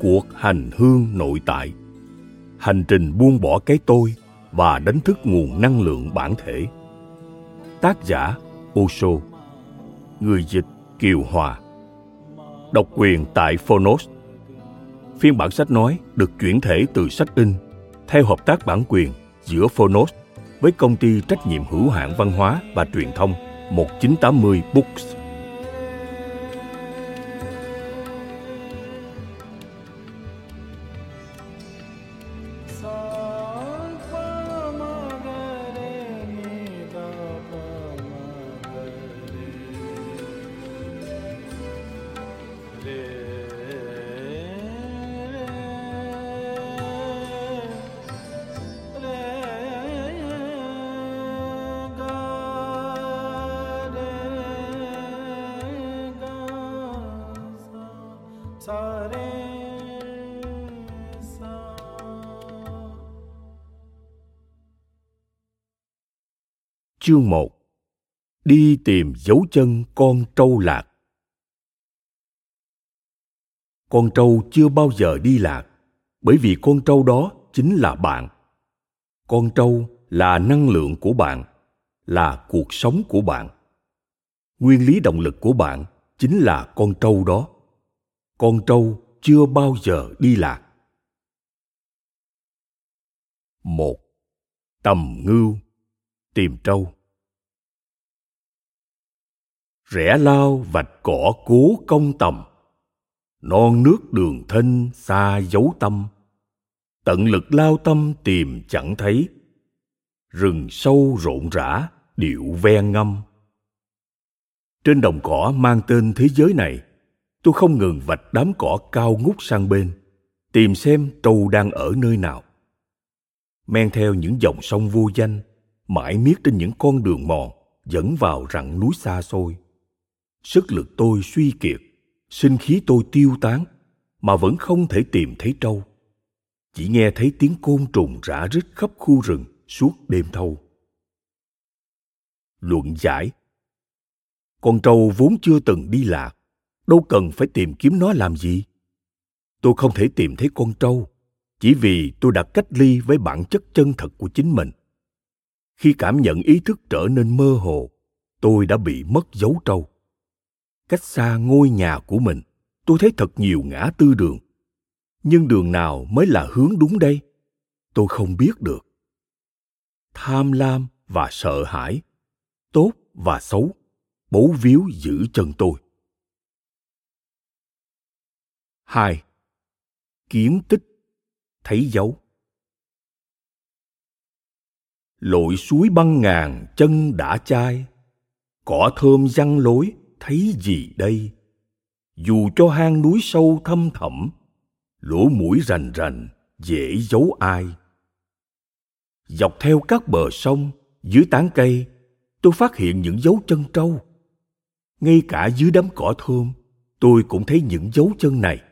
Cuộc hành hương nội tại. Hành trình buông bỏ cái tôi và đánh thức nguồn năng lượng bản thể. Tác giả Osho. Người dịch Kiều Hòa. Độc quyền tại Phonos. Phiên bản sách nói được chuyển thể từ sách in theo hợp tác bản quyền giữa Phonos với công ty trách nhiệm hữu hạn văn hóa và truyền thông 1980 Books. Chương 1 Đi tìm dấu chân con trâu lạc Con trâu chưa bao giờ đi lạc bởi vì con trâu đó chính là bạn. Con trâu là năng lượng của bạn, là cuộc sống của bạn. Nguyên lý động lực của bạn chính là con trâu đó. Con trâu chưa bao giờ đi lạc. một, Tầm ngưu, Tìm trâu. Rẽ lao vạch cỏ cố công tầm. Non nước đường thênh xa dấu tâm. Tận lực lao tâm tìm chẳng thấy. Rừng sâu rộn rã, điệu ve ngâm. Trên đồng cỏ mang tên thế giới này tôi không ngừng vạch đám cỏ cao ngút sang bên, tìm xem trâu đang ở nơi nào. Men theo những dòng sông vô danh, mãi miết trên những con đường mòn, dẫn vào rặng núi xa xôi. Sức lực tôi suy kiệt, sinh khí tôi tiêu tán, mà vẫn không thể tìm thấy trâu. Chỉ nghe thấy tiếng côn trùng rã rít khắp khu rừng suốt đêm thâu. Luận giải. Con trâu vốn chưa từng đi lạc đâu cần phải tìm kiếm nó làm gì. Tôi không thể tìm thấy con trâu, chỉ vì tôi đã cách ly với bản chất chân thật của chính mình. Khi cảm nhận ý thức trở nên mơ hồ, tôi đã bị mất dấu trâu. Cách xa ngôi nhà của mình, tôi thấy thật nhiều ngã tư đường. Nhưng đường nào mới là hướng đúng đây? Tôi không biết được. Tham lam và sợ hãi, tốt và xấu, bấu víu giữ chân tôi hai. Kiếm tích. Thấy dấu. Lội suối băng ngàn, chân đã chai. Cỏ thơm răng lối, thấy gì đây? Dù cho hang núi sâu thâm thẳm, lỗ mũi rành rành, dễ giấu ai? Dọc theo các bờ sông, dưới tán cây, tôi phát hiện những dấu chân trâu. Ngay cả dưới đám cỏ thơm, tôi cũng thấy những dấu chân này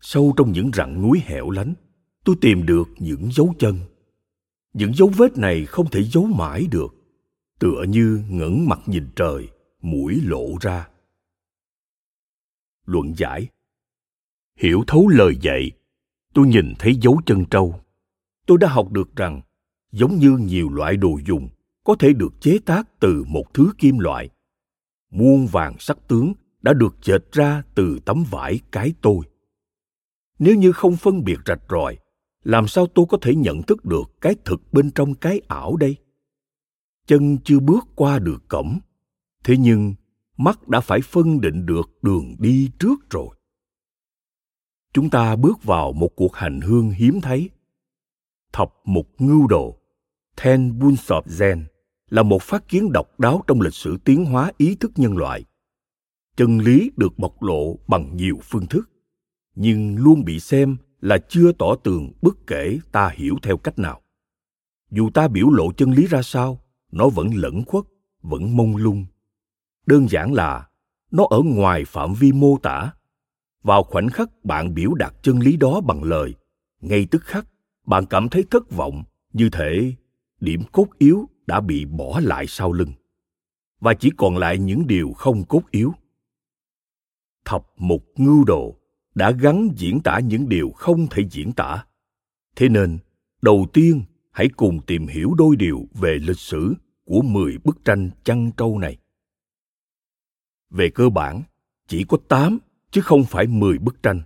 sâu trong những rặng núi hẻo lánh, tôi tìm được những dấu chân. Những dấu vết này không thể giấu mãi được, tựa như ngẩng mặt nhìn trời, mũi lộ ra. Luận giải. Hiểu thấu lời dạy, tôi nhìn thấy dấu chân trâu. Tôi đã học được rằng, giống như nhiều loại đồ dùng, có thể được chế tác từ một thứ kim loại. Muôn vàng sắc tướng đã được dệt ra từ tấm vải cái tôi nếu như không phân biệt rạch ròi, làm sao tôi có thể nhận thức được cái thực bên trong cái ảo đây? Chân chưa bước qua được cổng, thế nhưng mắt đã phải phân định được đường đi trước rồi. Chúng ta bước vào một cuộc hành hương hiếm thấy. Thập mục ngưu đồ ten bunsop zen, là một phát kiến độc đáo trong lịch sử tiến hóa ý thức nhân loại. Chân lý được bộc lộ bằng nhiều phương thức nhưng luôn bị xem là chưa tỏ tường bất kể ta hiểu theo cách nào. Dù ta biểu lộ chân lý ra sao, nó vẫn lẫn khuất, vẫn mông lung. Đơn giản là, nó ở ngoài phạm vi mô tả. Vào khoảnh khắc bạn biểu đạt chân lý đó bằng lời, ngay tức khắc, bạn cảm thấy thất vọng như thể điểm cốt yếu đã bị bỏ lại sau lưng. Và chỉ còn lại những điều không cốt yếu. Thập mục ngưu đồ đã gắn diễn tả những điều không thể diễn tả thế nên đầu tiên hãy cùng tìm hiểu đôi điều về lịch sử của 10 bức tranh chăn trâu này. Về cơ bản, chỉ có 8 chứ không phải 10 bức tranh.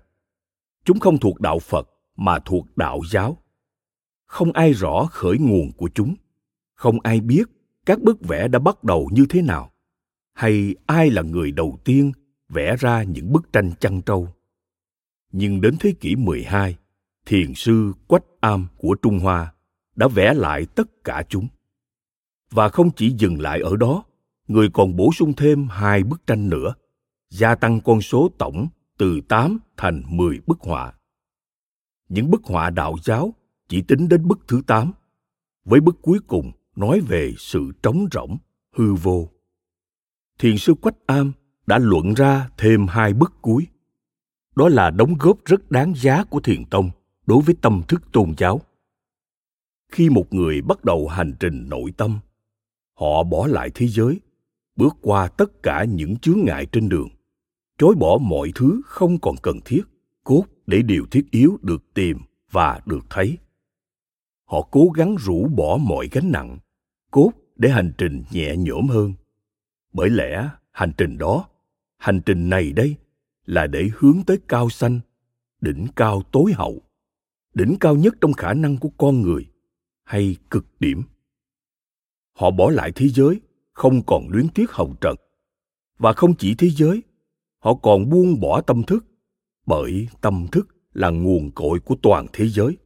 Chúng không thuộc đạo Phật mà thuộc đạo giáo. Không ai rõ khởi nguồn của chúng, không ai biết các bức vẽ đã bắt đầu như thế nào, hay ai là người đầu tiên vẽ ra những bức tranh chăn trâu. Nhưng đến thế kỷ 12, thiền sư Quách Am của Trung Hoa đã vẽ lại tất cả chúng. Và không chỉ dừng lại ở đó, người còn bổ sung thêm hai bức tranh nữa, gia tăng con số tổng từ 8 thành 10 bức họa. Những bức họa đạo giáo chỉ tính đến bức thứ 8, với bức cuối cùng nói về sự trống rỗng, hư vô. Thiền sư Quách Am đã luận ra thêm hai bức cuối. Đó là đóng góp rất đáng giá của thiền tông đối với tâm thức tôn giáo. Khi một người bắt đầu hành trình nội tâm, họ bỏ lại thế giới, bước qua tất cả những chướng ngại trên đường, chối bỏ mọi thứ không còn cần thiết, cốt để điều thiết yếu được tìm và được thấy. Họ cố gắng rũ bỏ mọi gánh nặng, cốt để hành trình nhẹ nhõm hơn. Bởi lẽ hành trình đó hành trình này đây là để hướng tới cao xanh đỉnh cao tối hậu, đỉnh cao nhất trong khả năng của con người hay cực điểm. Họ bỏ lại thế giới, không còn luyến tiếc hồng trần. Và không chỉ thế giới, họ còn buông bỏ tâm thức, bởi tâm thức là nguồn cội của toàn thế giới.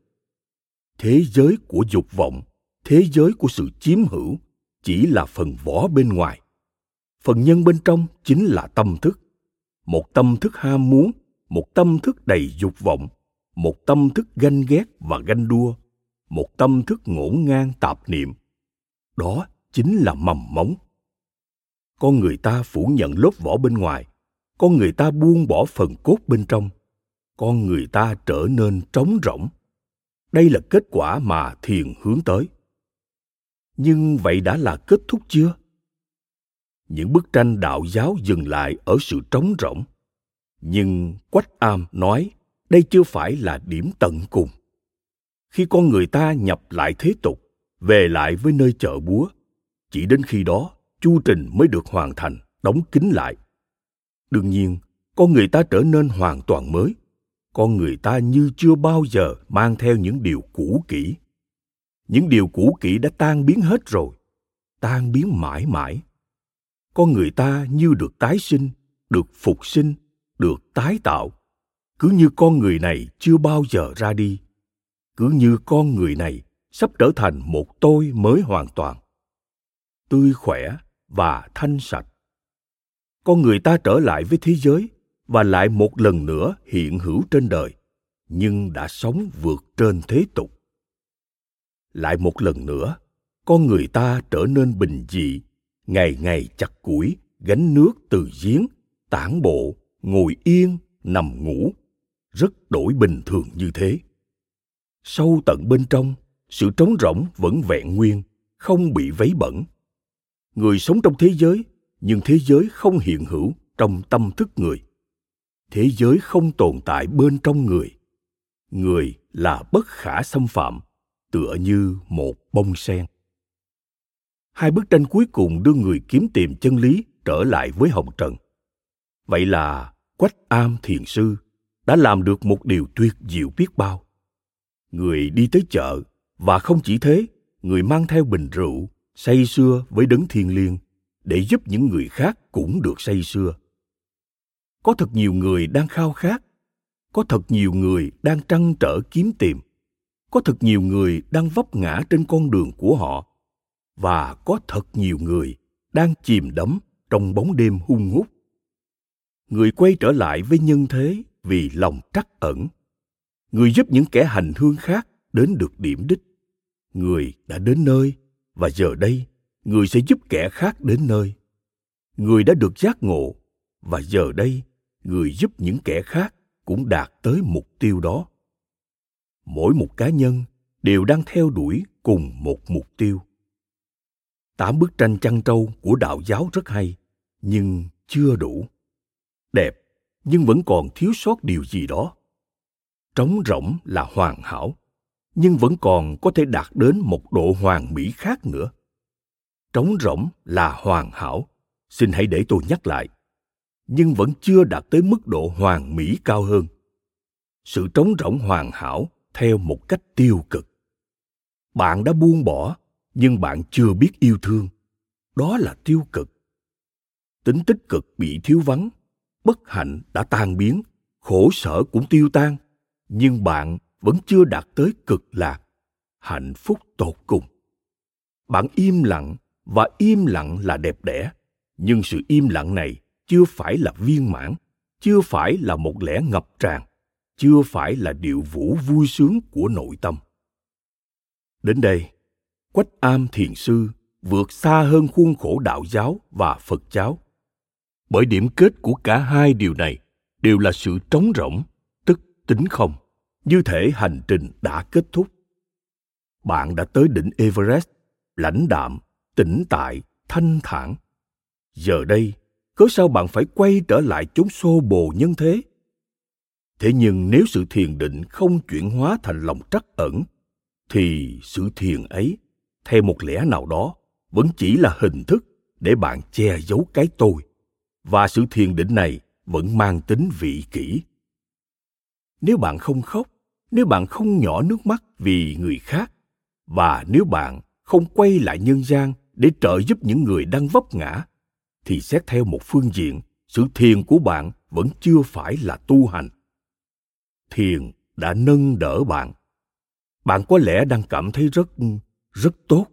Thế giới của dục vọng, thế giới của sự chiếm hữu chỉ là phần vỏ bên ngoài. Phần nhân bên trong chính là tâm thức một tâm thức ham muốn, một tâm thức đầy dục vọng, một tâm thức ganh ghét và ganh đua, một tâm thức ngổn ngang tạp niệm. Đó chính là mầm móng con người ta phủ nhận lớp vỏ bên ngoài, con người ta buông bỏ phần cốt bên trong, con người ta trở nên trống rỗng. Đây là kết quả mà thiền hướng tới. Nhưng vậy đã là kết thúc chưa? Những bức tranh đạo giáo dừng lại ở sự trống rỗng. Nhưng quách am nói, đây chưa phải là điểm tận cùng. Khi con người ta nhập lại thế tục, về lại với nơi chợ búa, chỉ đến khi đó, chu trình mới được hoàn thành, đóng kín lại. Đương nhiên, con người ta trở nên hoàn toàn mới. Con người ta như chưa bao giờ mang theo những điều cũ kỹ. Những điều cũ kỹ đã tan biến hết rồi, tan biến mãi mãi con người ta như được tái sinh, được phục sinh, được tái tạo. Cứ như con người này chưa bao giờ ra đi, cứ như con người này sắp trở thành một tôi mới hoàn toàn. Tươi khỏe và thanh sạch. Con người ta trở lại với thế giới và lại một lần nữa hiện hữu trên đời, nhưng đã sống vượt trên thế tục. Lại một lần nữa, con người ta trở nên bình dị ngày ngày chặt củi, gánh nước từ giếng, tản bộ, ngồi yên, nằm ngủ. Rất đổi bình thường như thế. Sâu tận bên trong, sự trống rỗng vẫn vẹn nguyên, không bị vấy bẩn. Người sống trong thế giới, nhưng thế giới không hiện hữu trong tâm thức người. Thế giới không tồn tại bên trong người. Người là bất khả xâm phạm, tựa như một bông sen hai bức tranh cuối cùng đưa người kiếm tìm chân lý trở lại với hồng trần. Vậy là quách am thiền sư đã làm được một điều tuyệt diệu biết bao. Người đi tới chợ, và không chỉ thế, người mang theo bình rượu, say sưa với đấng thiên liêng để giúp những người khác cũng được say sưa. Có thật nhiều người đang khao khát, có thật nhiều người đang trăn trở kiếm tìm, có thật nhiều người đang vấp ngã trên con đường của họ và có thật nhiều người đang chìm đắm trong bóng đêm hung hút. Người quay trở lại với nhân thế vì lòng trắc ẩn. Người giúp những kẻ hành hương khác đến được điểm đích. Người đã đến nơi và giờ đây người sẽ giúp kẻ khác đến nơi. Người đã được giác ngộ và giờ đây người giúp những kẻ khác cũng đạt tới mục tiêu đó. Mỗi một cá nhân đều đang theo đuổi cùng một mục tiêu tám bức tranh chăn trâu của đạo giáo rất hay, nhưng chưa đủ. Đẹp, nhưng vẫn còn thiếu sót điều gì đó. Trống rỗng là hoàn hảo, nhưng vẫn còn có thể đạt đến một độ hoàn mỹ khác nữa. Trống rỗng là hoàn hảo, xin hãy để tôi nhắc lại, nhưng vẫn chưa đạt tới mức độ hoàn mỹ cao hơn. Sự trống rỗng hoàn hảo theo một cách tiêu cực. Bạn đã buông bỏ nhưng bạn chưa biết yêu thương. Đó là tiêu cực. Tính tích cực bị thiếu vắng, bất hạnh đã tan biến, khổ sở cũng tiêu tan. Nhưng bạn vẫn chưa đạt tới cực lạc, hạnh phúc tột cùng. Bạn im lặng, và im lặng là đẹp đẽ. Nhưng sự im lặng này chưa phải là viên mãn, chưa phải là một lẽ ngập tràn, chưa phải là điệu vũ vui sướng của nội tâm. Đến đây quách am thiền sư vượt xa hơn khuôn khổ đạo giáo và phật giáo. Bởi điểm kết của cả hai điều này đều là sự trống rỗng, tức tính không, như thể hành trình đã kết thúc. Bạn đã tới đỉnh everest, lãnh đạm, tĩnh tại, thanh thản. Giờ đây cớ sao bạn phải quay trở lại chốn xô bồ nhân thế? Thế nhưng nếu sự thiền định không chuyển hóa thành lòng trắc ẩn, thì sự thiền ấy theo một lẽ nào đó, vẫn chỉ là hình thức để bạn che giấu cái tôi. Và sự thiền định này vẫn mang tính vị kỷ. Nếu bạn không khóc, nếu bạn không nhỏ nước mắt vì người khác, và nếu bạn không quay lại nhân gian để trợ giúp những người đang vấp ngã, thì xét theo một phương diện, sự thiền của bạn vẫn chưa phải là tu hành. Thiền đã nâng đỡ bạn. Bạn có lẽ đang cảm thấy rất rất tốt.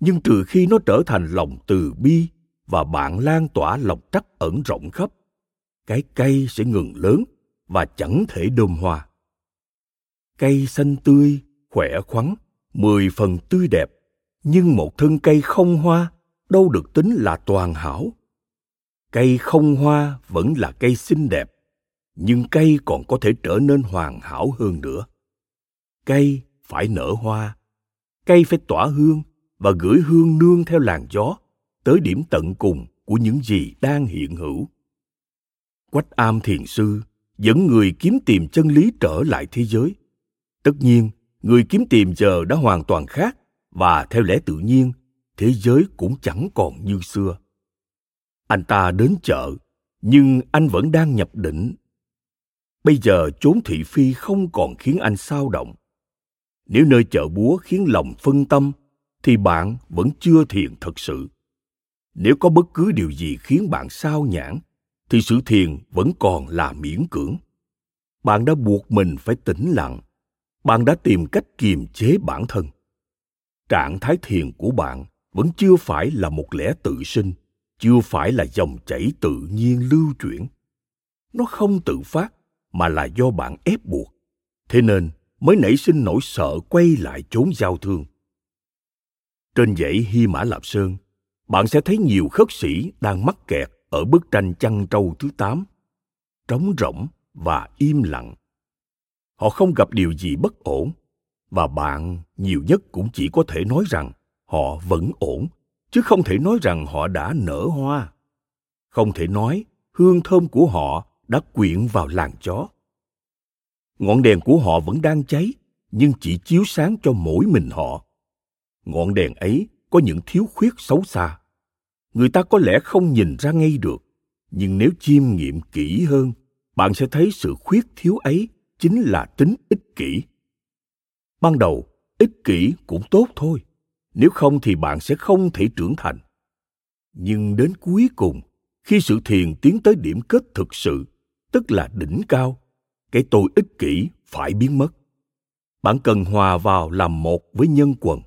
Nhưng trừ khi nó trở thành lòng từ bi và bạn lan tỏa lòng trắc ẩn rộng khắp, cái cây sẽ ngừng lớn và chẳng thể đơm hoa. Cây xanh tươi, khỏe khoắn, mười phần tươi đẹp, nhưng một thân cây không hoa đâu được tính là toàn hảo. Cây không hoa vẫn là cây xinh đẹp, nhưng cây còn có thể trở nên hoàn hảo hơn nữa. Cây phải nở hoa cây phải tỏa hương và gửi hương nương theo làn gió tới điểm tận cùng của những gì đang hiện hữu. Quách am thiền sư dẫn người kiếm tìm chân lý trở lại thế giới. Tất nhiên, người kiếm tìm giờ đã hoàn toàn khác và theo lẽ tự nhiên, thế giới cũng chẳng còn như xưa. Anh ta đến chợ, nhưng anh vẫn đang nhập định. Bây giờ chốn thị phi không còn khiến anh sao động nếu nơi chợ búa khiến lòng phân tâm, thì bạn vẫn chưa thiền thật sự. Nếu có bất cứ điều gì khiến bạn sao nhãn thì sự thiền vẫn còn là miễn cưỡng. Bạn đã buộc mình phải tĩnh lặng. Bạn đã tìm cách kiềm chế bản thân. Trạng thái thiền của bạn vẫn chưa phải là một lẽ tự sinh, chưa phải là dòng chảy tự nhiên lưu chuyển. Nó không tự phát, mà là do bạn ép buộc. Thế nên mới nảy sinh nỗi sợ quay lại chốn giao thương. Trên dãy hy mã lạp sơn, bạn sẽ thấy nhiều khất sĩ đang mắc kẹt ở bức tranh chăn trâu thứ tám, trống rỗng và im lặng. Họ không gặp điều gì bất ổn, và bạn nhiều nhất cũng chỉ có thể nói rằng họ vẫn ổn, chứ không thể nói rằng họ đã nở hoa. Không thể nói hương thơm của họ đã quyện vào làng chó ngọn đèn của họ vẫn đang cháy, nhưng chỉ chiếu sáng cho mỗi mình họ. Ngọn đèn ấy có những thiếu khuyết xấu xa. Người ta có lẽ không nhìn ra ngay được, nhưng nếu chiêm nghiệm kỹ hơn, bạn sẽ thấy sự khuyết thiếu ấy chính là tính ích kỷ. Ban đầu, ích kỷ cũng tốt thôi, nếu không thì bạn sẽ không thể trưởng thành. Nhưng đến cuối cùng, khi sự thiền tiến tới điểm kết thực sự, tức là đỉnh cao cái tôi ích kỷ phải biến mất. Bạn cần hòa vào làm một với nhân quần.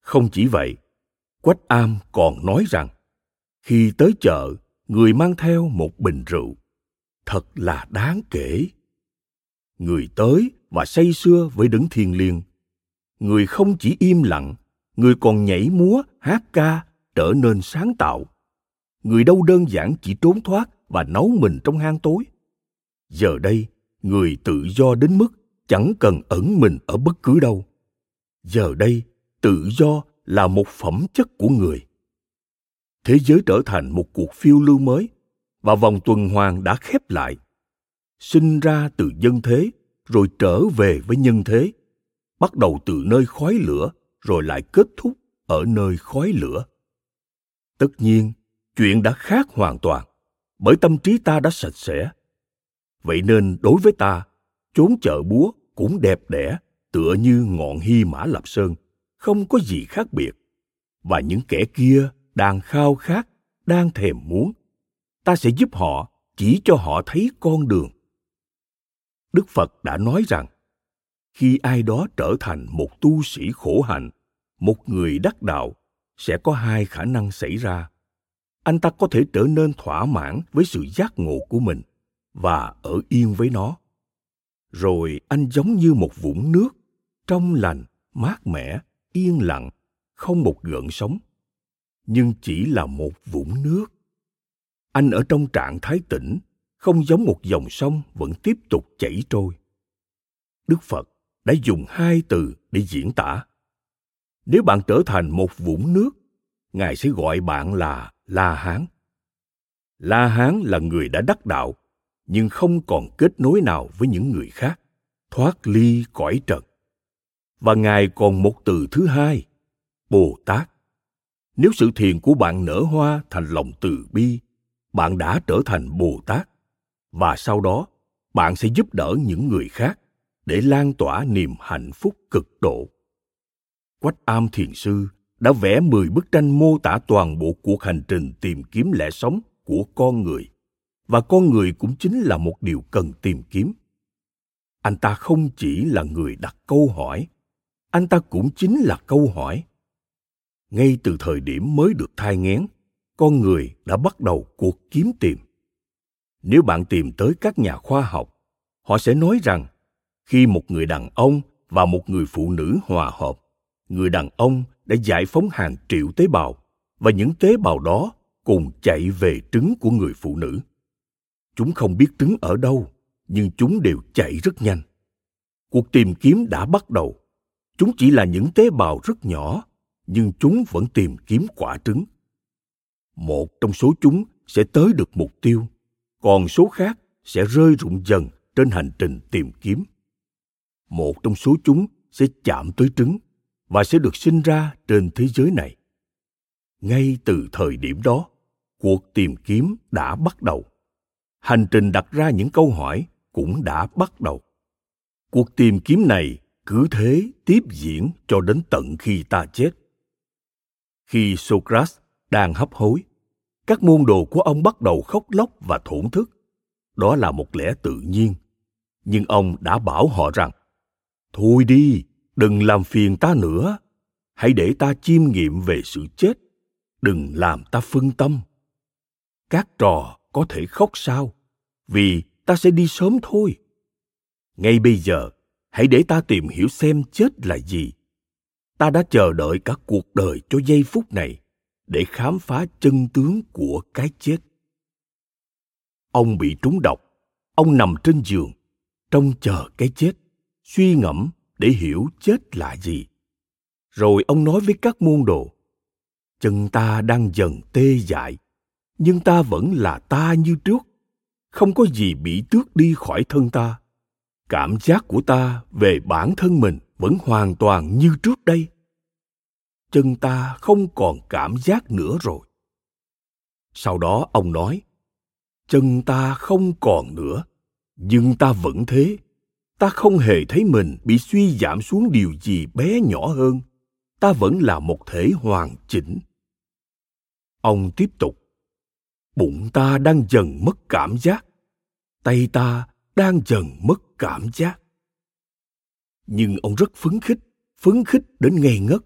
Không chỉ vậy, quách am còn nói rằng, khi tới chợ, người mang theo một bình rượu. Thật là đáng kể. Người tới và say sưa với đấng thiên liêng. Người không chỉ im lặng, người còn nhảy múa, hát ca, trở nên sáng tạo. Người đâu đơn giản chỉ trốn thoát và nấu mình trong hang tối giờ đây, người tự do đến mức chẳng cần ẩn mình ở bất cứ đâu. Giờ đây, tự do là một phẩm chất của người. Thế giới trở thành một cuộc phiêu lưu mới và vòng tuần hoàn đã khép lại. Sinh ra từ dân thế, rồi trở về với nhân thế. Bắt đầu từ nơi khói lửa, rồi lại kết thúc ở nơi khói lửa. Tất nhiên, chuyện đã khác hoàn toàn bởi tâm trí ta đã sạch sẽ vậy nên đối với ta, chốn chợ búa cũng đẹp đẽ, tựa như ngọn hy mã lạp sơn, không có gì khác biệt. Và những kẻ kia đang khao khát, đang thèm muốn, ta sẽ giúp họ, chỉ cho họ thấy con đường. Đức phật đã nói rằng, khi ai đó trở thành một tu sĩ khổ hạnh, một người đắc đạo, sẽ có hai khả năng xảy ra. Anh ta có thể trở nên thỏa mãn với sự giác ngộ của mình và ở yên với nó. Rồi anh giống như một vũng nước, trong lành, mát mẻ, yên lặng, không một gợn sóng, nhưng chỉ là một vũng nước. Anh ở trong trạng thái tĩnh, không giống một dòng sông vẫn tiếp tục chảy trôi. Đức phật đã dùng hai từ để diễn tả. Nếu bạn trở thành một vũng nước, ngài sẽ gọi bạn là la hán. La hán là người đã đắc đạo nhưng không còn kết nối nào với những người khác. Thoát ly cõi trần. Và ngài còn một từ thứ hai, bồ tát. Nếu sự thiền của bạn nở hoa thành lòng từ bi, bạn đã trở thành bồ tát. Và sau đó, bạn sẽ giúp đỡ những người khác để lan tỏa niềm hạnh phúc cực độ. Quách am thiền sư đã vẽ 10 bức tranh mô tả toàn bộ cuộc hành trình tìm kiếm lẽ sống của con người và con người cũng chính là một điều cần tìm kiếm. Anh ta không chỉ là người đặt câu hỏi, anh ta cũng chính là câu hỏi. Ngay từ thời điểm mới được thai nghén, con người đã bắt đầu cuộc kiếm tìm. Nếu bạn tìm tới các nhà khoa học, họ sẽ nói rằng, khi một người đàn ông và một người phụ nữ hòa hợp, người đàn ông đã giải phóng hàng triệu tế bào và những tế bào đó cùng chạy về trứng của người phụ nữ chúng không biết trứng ở đâu, nhưng chúng đều chạy rất nhanh. Cuộc tìm kiếm đã bắt đầu. Chúng chỉ là những tế bào rất nhỏ, nhưng chúng vẫn tìm kiếm quả trứng. Một trong số chúng sẽ tới được mục tiêu, còn số khác sẽ rơi rụng dần trên hành trình tìm kiếm. Một trong số chúng sẽ chạm tới trứng và sẽ được sinh ra trên thế giới này. Ngay từ thời điểm đó, cuộc tìm kiếm đã bắt đầu hành trình đặt ra những câu hỏi cũng đã bắt đầu. Cuộc tìm kiếm này cứ thế tiếp diễn cho đến tận khi ta chết. Khi socrates đang hấp hối, các môn đồ của ông bắt đầu khóc lóc và thổn thức. Đó là một lẽ tự nhiên. Nhưng ông đã bảo họ rằng, thôi đi, đừng làm phiền ta nữa. Hãy để ta chiêm nghiệm về sự chết. Đừng làm ta phân tâm. Các trò có thể khóc sao? Vì ta sẽ đi sớm thôi. Ngay bây giờ, hãy để ta tìm hiểu xem chết là gì. Ta đã chờ đợi cả cuộc đời cho giây phút này để khám phá chân tướng của cái chết. Ông bị trúng độc. Ông nằm trên giường, trông chờ cái chết, suy ngẫm để hiểu chết là gì. Rồi ông nói với các môn đồ, chân ta đang dần tê dại nhưng ta vẫn là ta như trước. Không có gì bị tước đi khỏi thân ta. Cảm giác của ta về bản thân mình vẫn hoàn toàn như trước đây. Chân ta không còn cảm giác nữa rồi. Sau đó ông nói, chân ta không còn nữa. Nhưng ta vẫn thế. Ta không hề thấy mình bị suy giảm xuống điều gì bé nhỏ hơn. Ta vẫn là một thể hoàn chỉnh. Ông tiếp tục bụng ta đang dần mất cảm giác. Tay ta đang dần mất cảm giác. Nhưng ông rất phấn khích phấn khích đến ngây ngất.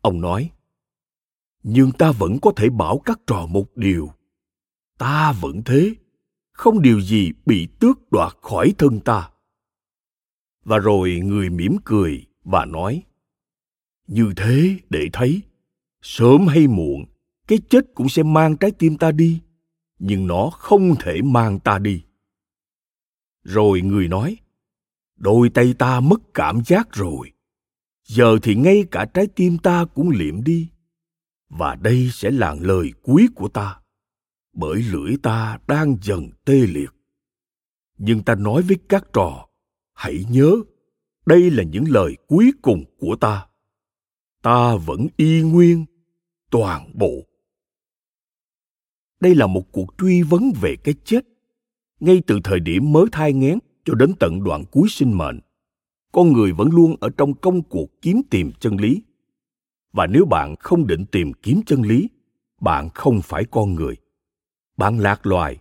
Ông nói, nhưng ta vẫn có thể bảo các trò một điều. Ta vẫn thế, không điều gì bị tước đoạt khỏi thân ta. Và rồi người mỉm cười và nói, như thế để thấy, sớm hay muộn, cái chết cũng sẽ mang trái tim ta đi nhưng nó không thể mang ta đi. Rồi người nói, đôi tay ta mất cảm giác rồi. Giờ thì ngay cả trái tim ta cũng liệm đi, và đây sẽ là lời cuối của ta, bởi lưỡi ta đang dần tê liệt. Nhưng ta nói với các trò, hãy nhớ, đây là những lời cuối cùng của ta. Ta vẫn y nguyên toàn bộ đây là một cuộc truy vấn về cái chết. Ngay từ thời điểm mới thai nghén cho đến tận đoạn cuối sinh mệnh, con người vẫn luôn ở trong công cuộc kiếm tìm chân lý. Và nếu bạn không định tìm kiếm chân lý, bạn không phải con người. Bạn lạc loài.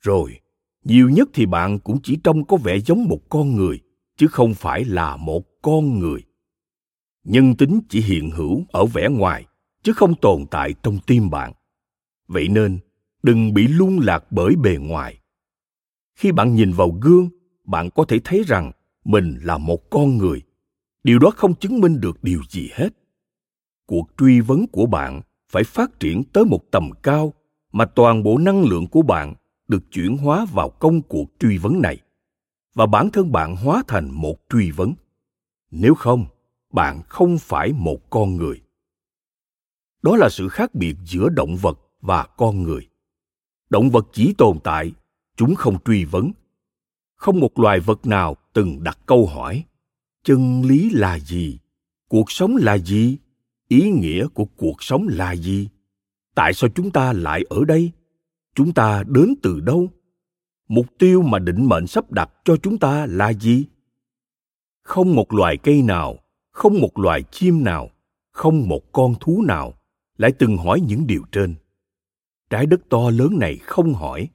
Rồi, nhiều nhất thì bạn cũng chỉ trông có vẻ giống một con người, chứ không phải là một con người. Nhân tính chỉ hiện hữu ở vẻ ngoài, chứ không tồn tại trong tim bạn vậy nên, đừng bị lung lạc bởi bề ngoài. Khi bạn nhìn vào gương, bạn có thể thấy rằng mình là một con người. Điều đó không chứng minh được điều gì hết. Cuộc truy vấn của bạn phải phát triển tới một tầm cao mà toàn bộ năng lượng của bạn được chuyển hóa vào công cuộc truy vấn này, và bản thân bạn hóa thành một truy vấn. Nếu không, bạn không phải một con người. Đó là sự khác biệt giữa động vật và con người. Động vật chỉ tồn tại, chúng không truy vấn. Không một loài vật nào từng đặt câu hỏi, chân lý là gì, cuộc sống là gì, ý nghĩa của cuộc sống là gì, tại sao chúng ta lại ở đây, chúng ta đến từ đâu, mục tiêu mà định mệnh sắp đặt cho chúng ta là gì. Không một loài cây nào, không một loài chim nào, không một con thú nào lại từng hỏi những điều trên trái đất to lớn này không hỏi,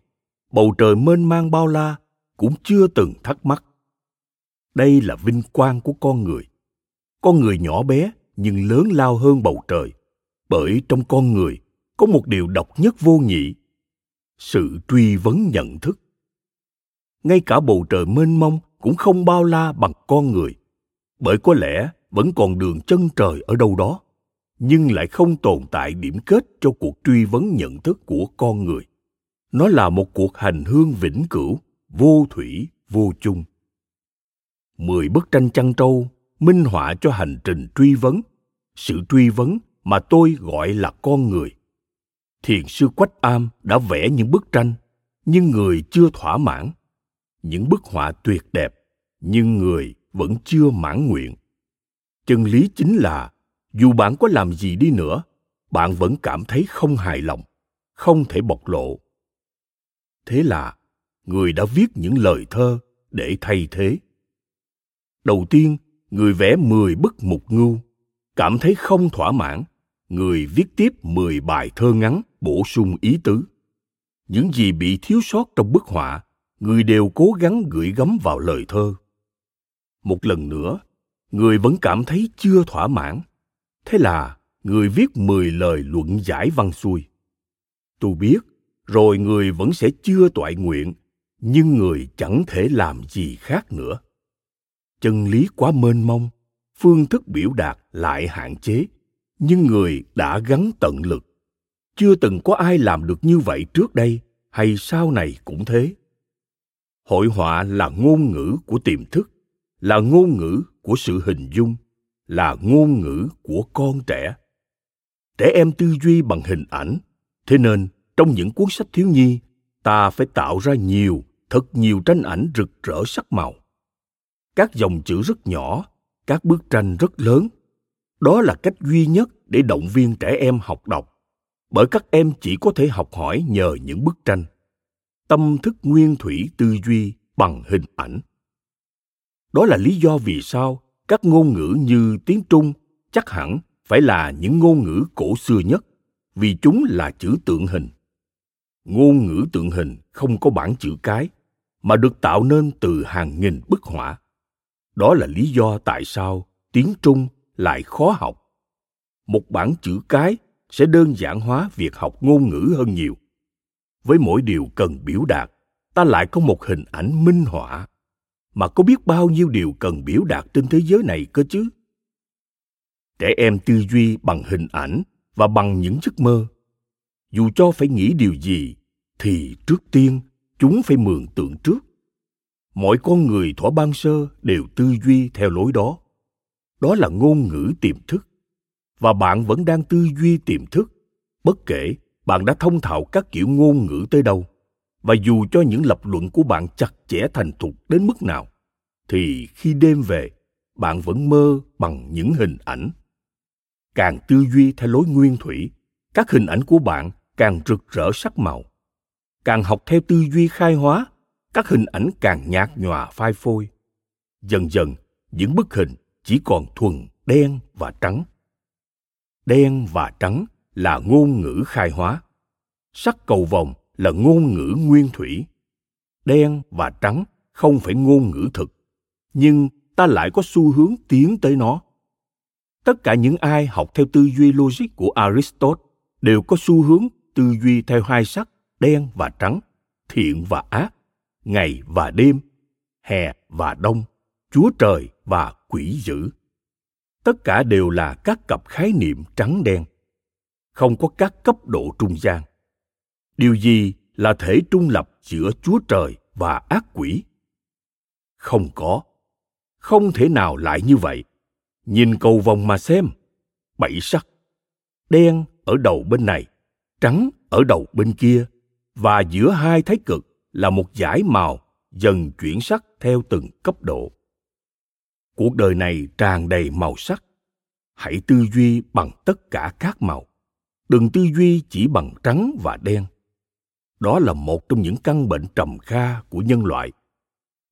bầu trời mênh mang bao la cũng chưa từng thắc mắc. Đây là vinh quang của con người. Con người nhỏ bé nhưng lớn lao hơn bầu trời, bởi trong con người có một điều độc nhất vô nhị, sự truy vấn nhận thức. Ngay cả bầu trời mênh mông cũng không bao la bằng con người, bởi có lẽ vẫn còn đường chân trời ở đâu đó nhưng lại không tồn tại điểm kết cho cuộc truy vấn nhận thức của con người. Nó là một cuộc hành hương vĩnh cửu, vô thủy, vô chung. Mười bức tranh chăn trâu minh họa cho hành trình truy vấn, sự truy vấn mà tôi gọi là con người. Thiền sư quách am đã vẽ những bức tranh, nhưng người chưa thỏa mãn. Những bức họa tuyệt đẹp, nhưng người vẫn chưa mãn nguyện. Chân lý chính là dù bạn có làm gì đi nữa, bạn vẫn cảm thấy không hài lòng, không thể bộc lộ. Thế là, người đã viết những lời thơ để thay thế. Đầu tiên, người vẽ 10 bức mục ngưu. Cảm thấy không thỏa mãn, người viết tiếp 10 bài thơ ngắn bổ sung ý tứ. Những gì bị thiếu sót trong bức họa, người đều cố gắng gửi gắm vào lời thơ. Một lần nữa, người vẫn cảm thấy chưa thỏa mãn thế là người viết 10 lời luận giải văn xuôi. Tôi biết, rồi người vẫn sẽ chưa toại nguyện, nhưng người chẳng thể làm gì khác nữa. Chân lý quá mênh mông, phương thức biểu đạt lại hạn chế, nhưng người đã gắn tận lực. Chưa từng có ai làm được như vậy trước đây, hay sau này cũng thế. Hội họa là ngôn ngữ của tiềm thức, là ngôn ngữ của sự hình dung là ngôn ngữ của con trẻ. Trẻ em tư duy bằng hình ảnh. Thế nên, trong những cuốn sách thiếu nhi, ta phải tạo ra nhiều, thật nhiều tranh ảnh rực rỡ sắc màu. Các dòng chữ rất nhỏ, các bức tranh rất lớn. Đó là cách duy nhất để động viên trẻ em học đọc. Bởi các em chỉ có thể học hỏi nhờ những bức tranh. Tâm thức nguyên thủy tư duy bằng hình ảnh. Đó là lý do vì sao các ngôn ngữ như tiếng trung chắc hẳn phải là những ngôn ngữ cổ xưa nhất, vì chúng là chữ tượng hình. Ngôn ngữ tượng hình không có bản chữ cái, mà được tạo nên từ hàng nghìn bức họa. Đó là lý do tại sao tiếng trung lại khó học. Một bản chữ cái sẽ đơn giản hóa việc học ngôn ngữ hơn nhiều. Với mỗi điều cần biểu đạt, ta lại có một hình ảnh minh họa mà có biết bao nhiêu điều cần biểu đạt trên thế giới này cơ chứ? Trẻ em tư duy bằng hình ảnh và bằng những giấc mơ. Dù cho phải nghĩ điều gì, thì trước tiên chúng phải mường tượng trước. Mọi con người thỏa ban sơ đều tư duy theo lối đó. Đó là ngôn ngữ tiềm thức. Và bạn vẫn đang tư duy tiềm thức. Bất kể bạn đã thông thạo các kiểu ngôn ngữ tới đâu và dù cho những lập luận của bạn chặt chẽ thành thục đến mức nào, thì khi đêm về, bạn vẫn mơ bằng những hình ảnh. Càng tư duy theo lối nguyên thủy, các hình ảnh của bạn càng rực rỡ sắc màu. Càng học theo tư duy khai hóa, các hình ảnh càng nhạt nhòa phai phôi. Dần dần, những bức hình chỉ còn thuần đen và trắng. Đen và trắng là ngôn ngữ khai hóa. Sắc cầu vồng là ngôn ngữ nguyên thủy. Đen và trắng không phải ngôn ngữ thực, nhưng ta lại có xu hướng tiến tới nó. Tất cả những ai học theo tư duy logic của aristotle đều có xu hướng tư duy theo hai sắc, đen và trắng, thiện và ác, ngày và đêm, hè và đông, chúa trời và quỷ dữ. Tất cả đều là các cặp khái niệm trắng đen, không có các cấp độ trung gian điều gì là thể trung lập giữa chúa trời và ác quỷ? Không có. Không thể nào lại như vậy. Nhìn cầu vòng mà xem. Bảy sắc. Đen ở đầu bên này, trắng ở đầu bên kia, và giữa hai thái cực là một dải màu dần chuyển sắc theo từng cấp độ. Cuộc đời này tràn đầy màu sắc. Hãy tư duy bằng tất cả các màu. Đừng tư duy chỉ bằng trắng và đen đó là một trong những căn bệnh trầm kha của nhân loại.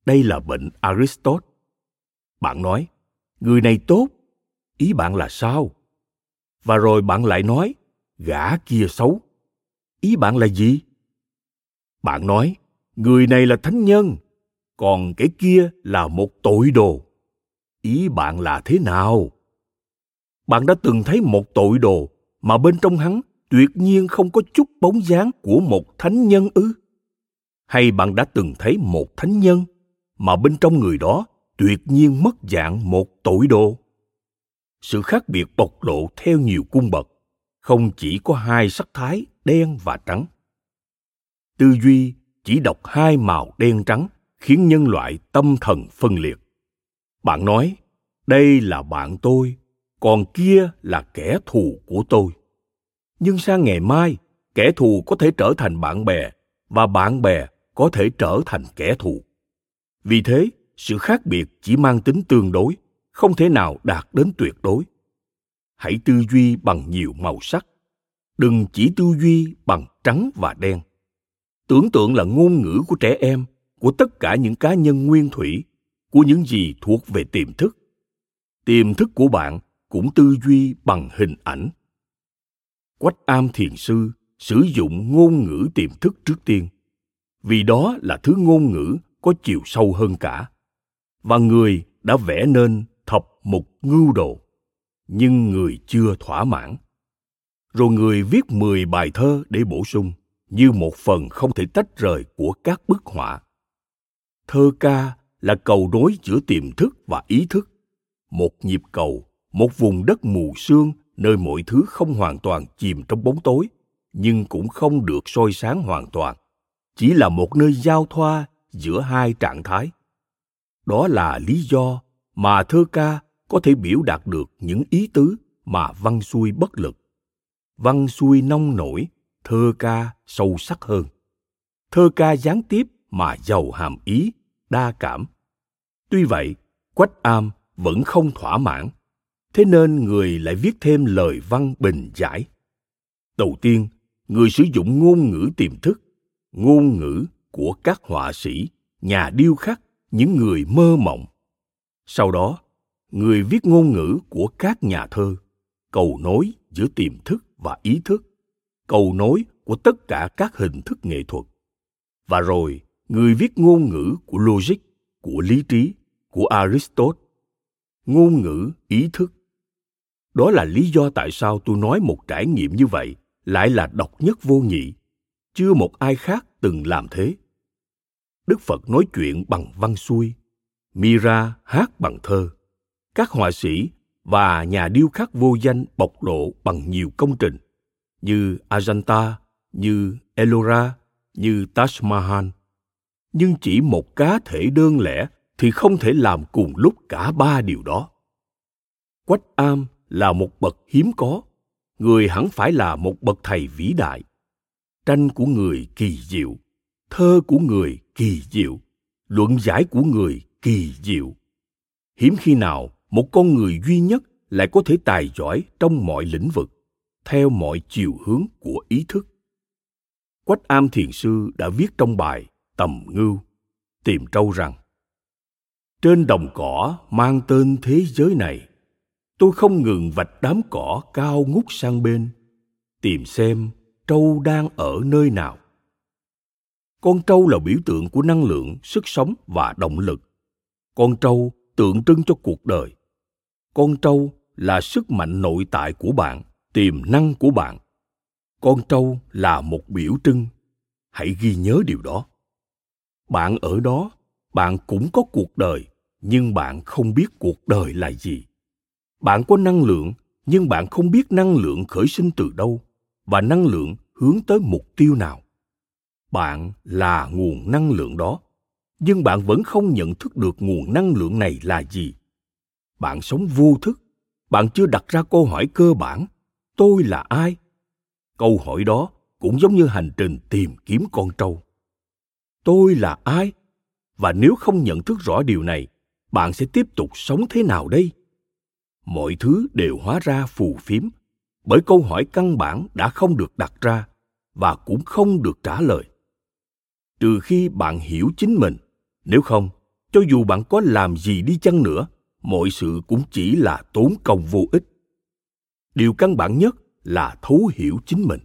Đây là bệnh aristotle. Bạn nói, người này tốt, ý bạn là sao? Và rồi bạn lại nói, gã kia xấu, ý bạn là gì? Bạn nói, người này là thánh nhân, còn cái kia là một tội đồ, ý bạn là thế nào? Bạn đã từng thấy một tội đồ mà bên trong hắn tuyệt nhiên không có chút bóng dáng của một thánh nhân ư? Hay bạn đã từng thấy một thánh nhân mà bên trong người đó tuyệt nhiên mất dạng một tội đồ? Sự khác biệt bộc lộ theo nhiều cung bậc, không chỉ có hai sắc thái đen và trắng. Tư duy chỉ đọc hai màu đen trắng khiến nhân loại tâm thần phân liệt. Bạn nói, đây là bạn tôi, còn kia là kẻ thù của tôi nhưng sang ngày mai, kẻ thù có thể trở thành bạn bè, và bạn bè có thể trở thành kẻ thù. Vì thế, sự khác biệt chỉ mang tính tương đối, không thể nào đạt đến tuyệt đối. Hãy tư duy bằng nhiều màu sắc. Đừng chỉ tư duy bằng trắng và đen. Tưởng tượng là ngôn ngữ của trẻ em, của tất cả những cá nhân nguyên thủy, của những gì thuộc về tiềm thức. Tiềm thức của bạn cũng tư duy bằng hình ảnh quách am thiền sư sử dụng ngôn ngữ tiềm thức trước tiên. Vì đó là thứ ngôn ngữ có chiều sâu hơn cả. Và người đã vẽ nên thập mục ngưu đồ, nhưng người chưa thỏa mãn. Rồi người viết 10 bài thơ để bổ sung, như một phần không thể tách rời của các bức họa. Thơ ca là cầu nối giữa tiềm thức và ý thức. Một nhịp cầu, một vùng đất mù sương nơi mọi thứ không hoàn toàn chìm trong bóng tối, nhưng cũng không được soi sáng hoàn toàn. Chỉ là một nơi giao thoa giữa hai trạng thái. Đó là lý do mà thơ ca có thể biểu đạt được những ý tứ mà văn xuôi bất lực. Văn xuôi nông nổi thơ ca sâu sắc hơn. Thơ ca gián tiếp mà giàu hàm ý, đa cảm. Tuy vậy, quách am vẫn không thỏa mãn thế nên người lại viết thêm lời văn bình giải. Đầu tiên, người sử dụng ngôn ngữ tiềm thức, ngôn ngữ của các họa sĩ, nhà điêu khắc, những người mơ mộng. Sau đó, người viết ngôn ngữ của các nhà thơ, cầu nối giữa tiềm thức và ý thức, cầu nối của tất cả các hình thức nghệ thuật. Và rồi, người viết ngôn ngữ của logic, của lý trí, của aristotle. Ngôn ngữ ý thức đó là lý do tại sao tôi nói một trải nghiệm như vậy lại là độc nhất vô nhị chưa một ai khác từng làm thế đức phật nói chuyện bằng văn xuôi mira hát bằng thơ các họa sĩ và nhà điêu khắc vô danh bộc lộ bằng nhiều công trình như Ajanta, như Elora, như Taj Mahal. Nhưng chỉ một cá thể đơn lẻ thì không thể làm cùng lúc cả ba điều đó. Quách Am là một bậc hiếm có, người hẳn phải là một bậc thầy vĩ đại. Tranh của người kỳ diệu, thơ của người kỳ diệu, luận giải của người kỳ diệu. Hiếm khi nào một con người duy nhất lại có thể tài giỏi trong mọi lĩnh vực theo mọi chiều hướng của ý thức quách am thiền sư đã viết trong bài tầm ngưu tìm trâu rằng trên đồng cỏ mang tên thế giới này tôi không ngừng vạch đám cỏ cao ngút sang bên, tìm xem trâu đang ở nơi nào. Con trâu là biểu tượng của năng lượng, sức sống và động lực. Con trâu tượng trưng cho cuộc đời. Con trâu là sức mạnh nội tại của bạn, tiềm năng của bạn. Con trâu là một biểu trưng. Hãy ghi nhớ điều đó. Bạn ở đó, bạn cũng có cuộc đời, nhưng bạn không biết cuộc đời là gì bạn có năng lượng, nhưng bạn không biết năng lượng khởi sinh từ đâu và năng lượng hướng tới mục tiêu nào. Bạn là nguồn năng lượng đó, nhưng bạn vẫn không nhận thức được nguồn năng lượng này là gì. Bạn sống vô thức, bạn chưa đặt ra câu hỏi cơ bản, tôi là ai? Câu hỏi đó cũng giống như hành trình tìm kiếm con trâu. Tôi là ai? Và nếu không nhận thức rõ điều này, bạn sẽ tiếp tục sống thế nào đây? Mọi thứ đều hóa ra phù phiếm, bởi câu hỏi căn bản đã không được đặt ra và cũng không được trả lời. Trừ khi bạn hiểu chính mình, nếu không, cho dù bạn có làm gì đi chăng nữa, mọi sự cũng chỉ là tốn công vô ích. Điều căn bản nhất là thấu hiểu chính mình.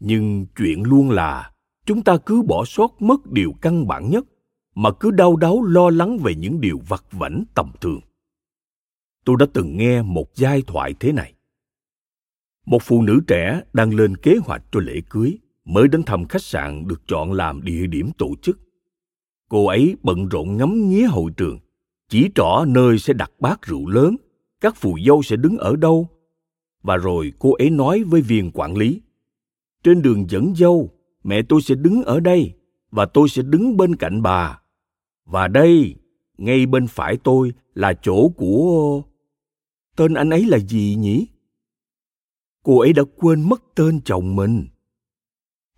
Nhưng chuyện luôn là, chúng ta cứ bỏ sót mất điều căn bản nhất, mà cứ đau đáu lo lắng về những điều vặt vãnh tầm thường tôi đã từng nghe một giai thoại thế này. Một phụ nữ trẻ đang lên kế hoạch cho lễ cưới mới đến thăm khách sạn được chọn làm địa điểm tổ chức. Cô ấy bận rộn ngắm nghía hội trường, chỉ trỏ nơi sẽ đặt bát rượu lớn, các phù dâu sẽ đứng ở đâu. Và rồi cô ấy nói với viên quản lý, trên đường dẫn dâu, mẹ tôi sẽ đứng ở đây và tôi sẽ đứng bên cạnh bà. Và đây, ngay bên phải tôi là chỗ của tên anh ấy là gì nhỉ? Cô ấy đã quên mất tên chồng mình.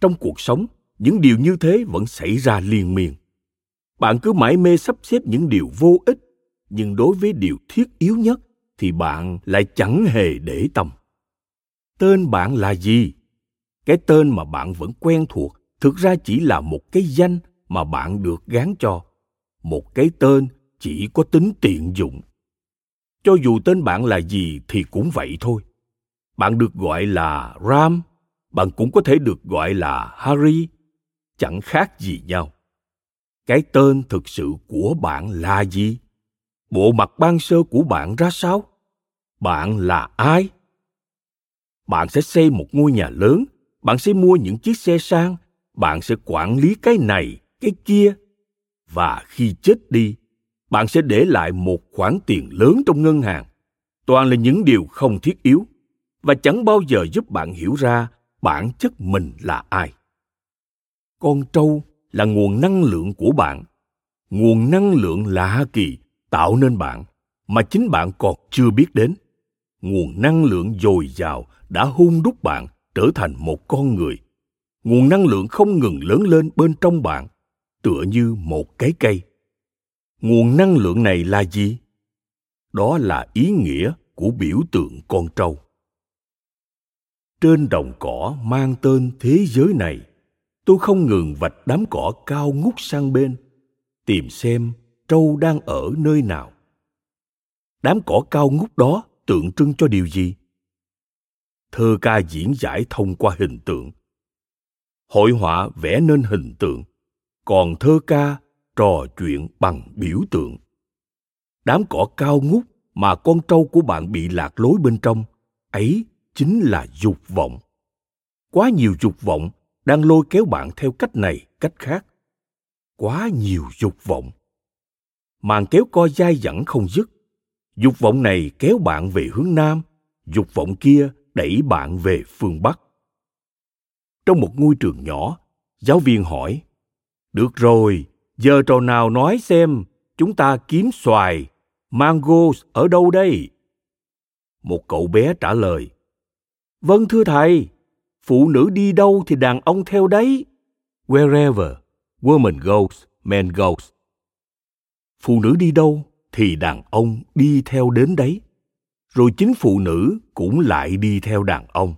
Trong cuộc sống, những điều như thế vẫn xảy ra liên miên. Bạn cứ mãi mê sắp xếp những điều vô ích, nhưng đối với điều thiết yếu nhất thì bạn lại chẳng hề để tâm. Tên bạn là gì? Cái tên mà bạn vẫn quen thuộc thực ra chỉ là một cái danh mà bạn được gán cho. Một cái tên chỉ có tính tiện dụng cho dù tên bạn là gì thì cũng vậy thôi. Bạn được gọi là ram, bạn cũng có thể được gọi là harry chẳng khác gì nhau. Cái tên thực sự của bạn là gì? Bộ mặt ban sơ của bạn ra sao? Bạn là ai? Bạn sẽ xây một ngôi nhà lớn, bạn sẽ mua những chiếc xe sang, bạn sẽ quản lý cái này, cái kia. Và khi chết đi bạn sẽ để lại một khoản tiền lớn trong ngân hàng. Toàn là những điều không thiết yếu, và chẳng bao giờ giúp bạn hiểu ra bản chất mình là ai. Con trâu là nguồn năng lượng của bạn. Nguồn năng lượng lạ kỳ tạo nên bạn mà chính bạn còn chưa biết đến. Nguồn năng lượng dồi dào đã hung đúc bạn trở thành một con người. Nguồn năng lượng không ngừng lớn lên bên trong bạn, tựa như một cái cây nguồn năng lượng này là gì? Đó là ý nghĩa của biểu tượng con trâu. Trên đồng cỏ mang tên thế giới này, tôi không ngừng vạch đám cỏ cao ngút sang bên, tìm xem trâu đang ở nơi nào. Đám cỏ cao ngút đó tượng trưng cho điều gì? Thơ ca diễn giải thông qua hình tượng. Hội họa vẽ nên hình tượng, còn thơ ca trò chuyện bằng biểu tượng. Đám cỏ cao ngút mà con trâu của bạn bị lạc lối bên trong, ấy chính là dục vọng. Quá nhiều dục vọng đang lôi kéo bạn theo cách này, cách khác. Quá nhiều dục vọng. Màn kéo co dai dẳng không dứt. Dục vọng này kéo bạn về hướng nam, dục vọng kia đẩy bạn về phương bắc. Trong một ngôi trường nhỏ, giáo viên hỏi, được rồi giờ trò nào nói xem, chúng ta kiếm xoài, mango ở đâu đây? Một cậu bé trả lời vâng thưa thầy, phụ nữ đi đâu thì đàn ông theo đấy. Wherever, woman goes, man goes. Phụ nữ đi đâu thì đàn ông đi theo đến đấy. Rồi chính phụ nữ cũng lại đi theo đàn ông.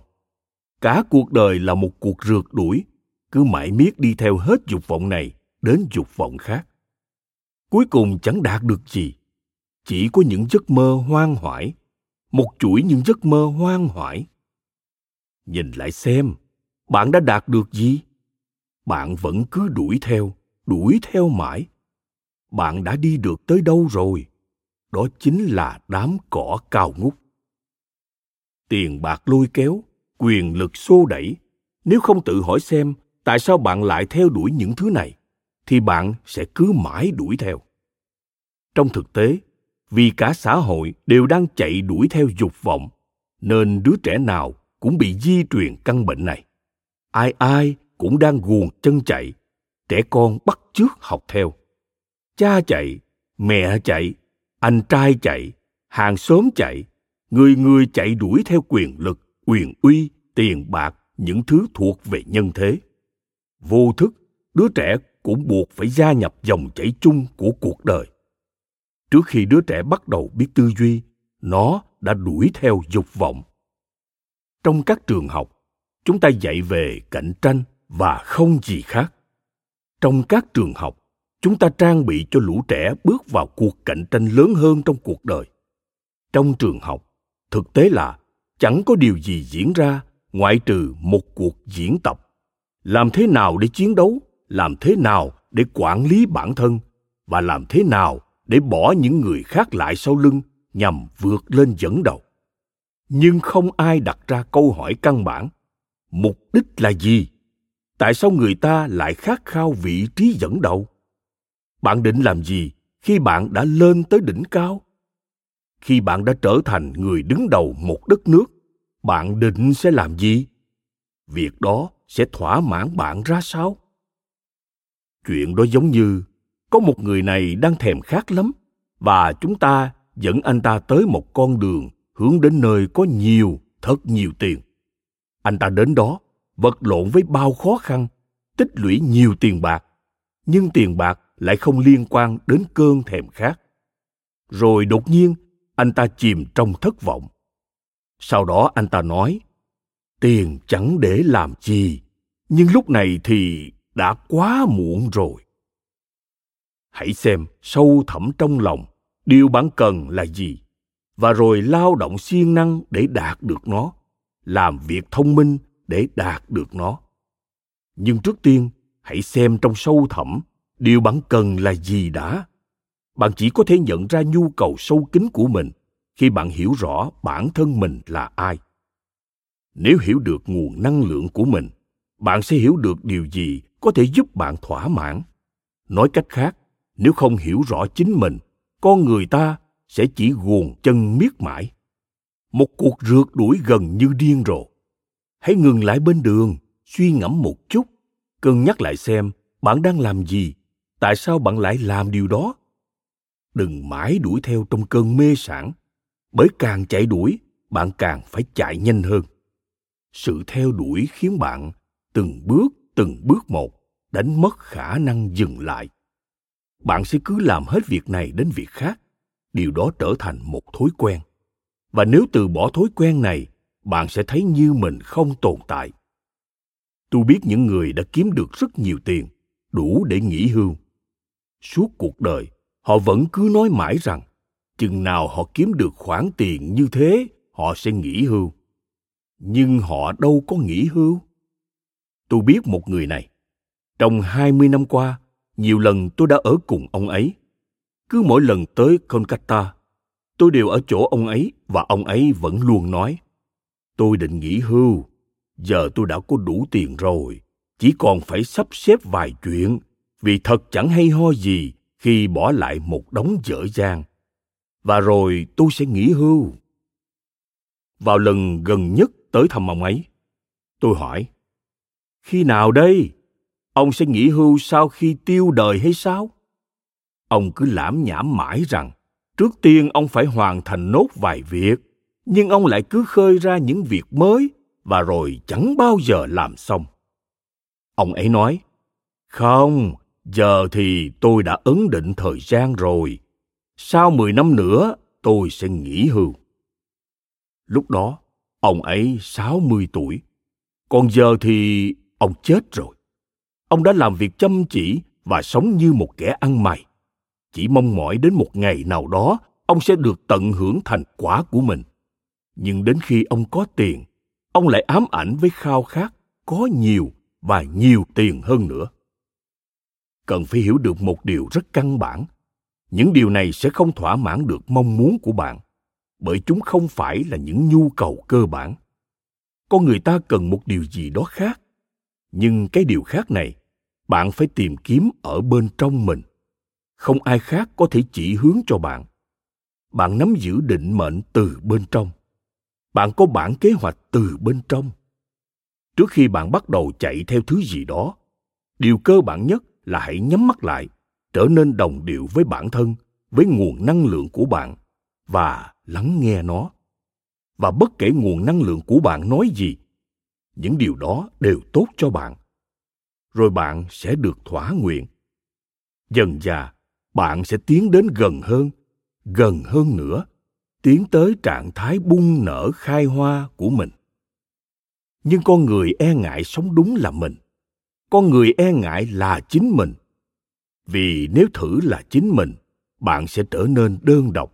Cả cuộc đời là một cuộc rượt đuổi, cứ mãi miết đi theo hết dục vọng này đến dục vọng khác. Cuối cùng chẳng đạt được gì. Chỉ có những giấc mơ hoang hoải, một chuỗi những giấc mơ hoang hoải. Nhìn lại xem, bạn đã đạt được gì? Bạn vẫn cứ đuổi theo đuổi theo mãi. Bạn đã đi được tới đâu rồi? Đó chính là đám cỏ cao ngút. Tiền bạc lôi kéo, quyền lực xô đẩy. Nếu không tự hỏi xem, tại sao bạn lại theo đuổi những thứ này? Thì bạn sẽ cứ mãi đuổi theo. Trong thực tế, vì cả xã hội đều đang chạy đuổi theo dục vọng, nên đứa trẻ nào cũng bị di truyền căn bệnh này. Ai ai cũng đang guồng chân chạy, trẻ con bắt chước học theo. Cha chạy, mẹ chạy, anh trai chạy, hàng xóm chạy, người người chạy đuổi theo quyền lực, quyền uy, tiền bạc, những thứ thuộc về nhân thế. Vô thức, đứa trẻ cũng buộc phải gia nhập dòng chảy chung của cuộc đời. Trước khi đứa trẻ bắt đầu biết tư duy, nó đã đuổi theo dục vọng. Trong các trường học, chúng ta dạy về cạnh tranh và không gì khác. Trong các trường học, chúng ta trang bị cho lũ trẻ bước vào cuộc cạnh tranh lớn hơn trong cuộc đời. Trong trường học, thực tế là chẳng có điều gì diễn ra ngoại trừ một cuộc diễn tập. Làm thế nào để chiến đấu làm thế nào để quản lý bản thân và làm thế nào để bỏ những người khác lại sau lưng nhằm vượt lên dẫn đầu? Nhưng không ai đặt ra câu hỏi căn bản. Mục đích là gì? Tại sao người ta lại khát khao vị trí dẫn đầu? Bạn định làm gì khi bạn đã lên tới đỉnh cao? Khi bạn đã trở thành người đứng đầu một đất nước, bạn định sẽ làm gì? Việc đó sẽ thỏa mãn bạn ra sao? Chuyện đó giống như, có một người này đang thèm khát lắm, và chúng ta dẫn anh ta tới một con đường hướng đến nơi có nhiều, thật nhiều tiền. Anh ta đến đó, vật lộn với bao khó khăn, tích lũy nhiều tiền bạc, nhưng tiền bạc lại không liên quan đến cơn thèm khát. Rồi đột nhiên, anh ta chìm trong thất vọng. Sau đó anh ta nói, tiền chẳng để làm gì nhưng lúc này thì đã quá muộn rồi. Hãy xem sâu thẳm trong lòng, điều bạn cần là gì, và rồi lao động siêng năng để đạt được nó, làm việc thông minh để đạt được nó. Nhưng trước tiên, hãy xem trong sâu thẳm, điều bạn cần là gì đã. Bạn chỉ có thể nhận ra nhu cầu sâu kín của mình khi bạn hiểu rõ bản thân mình là ai. Nếu hiểu được nguồn năng lượng của mình, bạn sẽ hiểu được điều gì có thể giúp bạn thỏa mãn. Nói cách khác, nếu không hiểu rõ chính mình, con người ta sẽ chỉ guồn chân miết mãi một cuộc rượt đuổi gần như điên rồ. Hãy ngừng lại bên đường, suy ngẫm một chút, cân nhắc lại xem bạn đang làm gì, tại sao bạn lại làm điều đó. Đừng mãi đuổi theo trong cơn mê sản bởi càng chạy đuổi, bạn càng phải chạy nhanh hơn. Sự theo đuổi khiến bạn từng bước từng bước một, đánh mất khả năng dừng lại. Bạn sẽ cứ làm hết việc này đến việc khác, điều đó trở thành một thói quen. Và nếu từ bỏ thói quen này, bạn sẽ thấy như mình không tồn tại. Tôi biết những người đã kiếm được rất nhiều tiền, đủ để nghỉ hưu. Suốt cuộc đời, họ vẫn cứ nói mãi rằng, chừng nào họ kiếm được khoản tiền như thế, họ sẽ nghỉ hưu. Nhưng họ đâu có nghỉ hưu tôi biết một người này. Trong 20 năm qua, nhiều lần tôi đã ở cùng ông ấy. Cứ mỗi lần tới Kolkata, tôi đều ở chỗ ông ấy và ông ấy vẫn luôn nói tôi định nghỉ hưu giờ tôi đã có đủ tiền rồi chỉ còn phải sắp xếp vài chuyện vì thật chẳng hay ho gì khi bỏ lại một đống dở dang. Và rồi tôi sẽ nghỉ hưu. Vào lần gần nhất tới thăm ông ấy tôi hỏi khi nào đây? Ông sẽ nghỉ hưu sau khi tiêu đời hay sao? Ông cứ lãm nhảm mãi rằng, trước tiên ông phải hoàn thành nốt vài việc, nhưng ông lại cứ khơi ra những việc mới và rồi chẳng bao giờ làm xong. Ông ấy nói, không, giờ thì tôi đã ấn định thời gian rồi. Sau mười năm nữa, tôi sẽ nghỉ hưu. Lúc đó, ông ấy sáu mươi tuổi. Còn giờ thì ông chết rồi. Ông đã làm việc chăm chỉ và sống như một kẻ ăn mày. Chỉ mong mỏi đến một ngày nào đó, ông sẽ được tận hưởng thành quả của mình. Nhưng đến khi ông có tiền, ông lại ám ảnh với khao khát có nhiều và nhiều tiền hơn nữa. Cần phải hiểu được một điều rất căn bản. Những điều này sẽ không thỏa mãn được mong muốn của bạn, bởi chúng không phải là những nhu cầu cơ bản. Con người ta cần một điều gì đó khác nhưng cái điều khác này, bạn phải tìm kiếm ở bên trong mình. Không ai khác có thể chỉ hướng cho bạn. Bạn nắm giữ định mệnh từ bên trong. Bạn có bản kế hoạch từ bên trong. Trước khi bạn bắt đầu chạy theo thứ gì đó, điều cơ bản nhất là hãy nhắm mắt lại, trở nên đồng điệu với bản thân, với nguồn năng lượng của bạn và lắng nghe nó. Và bất kể nguồn năng lượng của bạn nói gì những điều đó đều tốt cho bạn. Rồi bạn sẽ được thỏa nguyện. Dần dà, bạn sẽ tiến đến gần hơn gần hơn nữa, tiến tới trạng thái bung nở khai hoa của mình. Nhưng con người e ngại sống đúng là mình. Con người e ngại là chính mình. Vì nếu thử là chính mình, bạn sẽ trở nên đơn độc.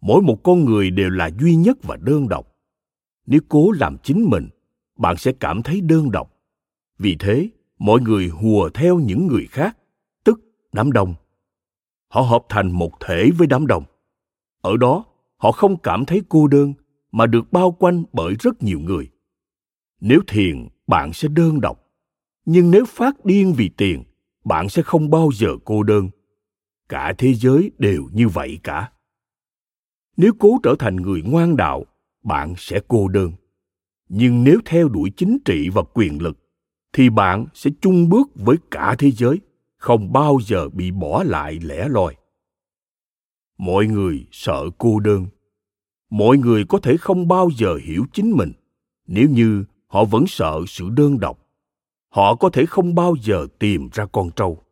Mỗi một con người đều là duy nhất và đơn độc. Nếu cố làm chính mình bạn sẽ cảm thấy đơn độc. Vì thế, mọi người hùa theo những người khác, tức đám đông. Họ hợp thành một thể với đám đông. Ở đó, họ không cảm thấy cô đơn mà được bao quanh bởi rất nhiều người. Nếu thiền, bạn sẽ đơn độc. Nhưng nếu phát điên vì tiền, bạn sẽ không bao giờ cô đơn. Cả thế giới đều như vậy cả. Nếu cố trở thành người ngoan đạo, bạn sẽ cô đơn nhưng nếu theo đuổi chính trị và quyền lực, thì bạn sẽ chung bước với cả thế giới, không bao giờ bị bỏ lại lẻ loi. Mọi người sợ cô đơn. Mọi người có thể không bao giờ hiểu chính mình, nếu như họ vẫn sợ sự đơn độc. Họ có thể không bao giờ tìm ra con trâu.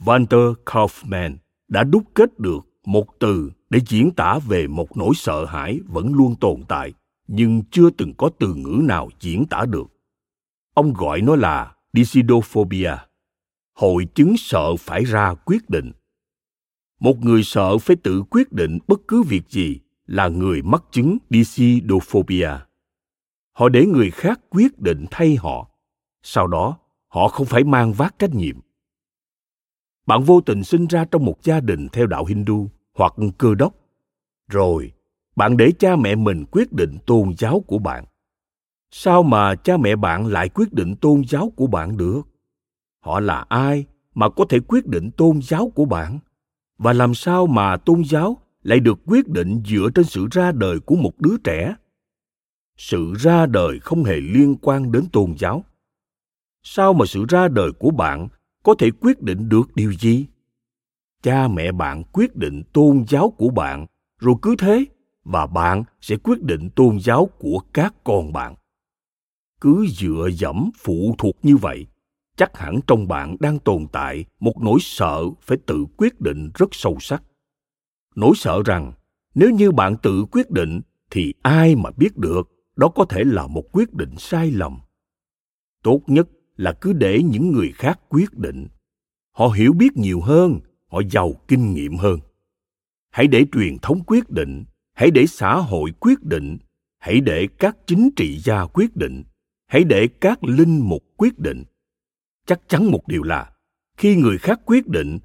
Walter kaufman đã đúc kết được một từ để diễn tả về một nỗi sợ hãi vẫn luôn tồn tại nhưng chưa từng có từ ngữ nào diễn tả được. Ông gọi nó là decidophobia hội chứng sợ phải ra quyết định. Một người sợ phải tự quyết định bất cứ việc gì là người mắc chứng decidophobia họ để người khác quyết định thay họ, sau đó họ không phải mang vác trách nhiệm. Bạn vô tình sinh ra trong một gia đình theo đạo hindu hoặc cơ đốc. Rồi bạn để cha mẹ mình quyết định tôn giáo của bạn. Sao mà cha mẹ bạn lại quyết định tôn giáo của bạn được? Họ là ai mà có thể quyết định tôn giáo của bạn? Và làm sao mà tôn giáo lại được quyết định dựa trên sự ra đời của một đứa trẻ? Sự ra đời không hề liên quan đến tôn giáo. Sao mà sự ra đời của bạn có thể quyết định được điều gì? Cha mẹ bạn quyết định tôn giáo của bạn, rồi cứ thế và bạn sẽ quyết định tôn giáo của các con bạn. Cứ dựa dẫm phụ thuộc như vậy, chắc hẳn trong bạn đang tồn tại một nỗi sợ phải tự quyết định rất sâu sắc. Nỗi sợ rằng, nếu như bạn tự quyết định thì ai mà biết được đó có thể là một quyết định sai lầm. Tốt nhất là cứ để những người khác quyết định. Họ hiểu biết nhiều hơn, họ giàu kinh nghiệm hơn. Hãy để truyền thống quyết định hãy để xã hội quyết định. Hãy để các chính trị gia quyết định. Hãy để các linh mục quyết định. Chắc chắn một điều là, khi người khác quyết định,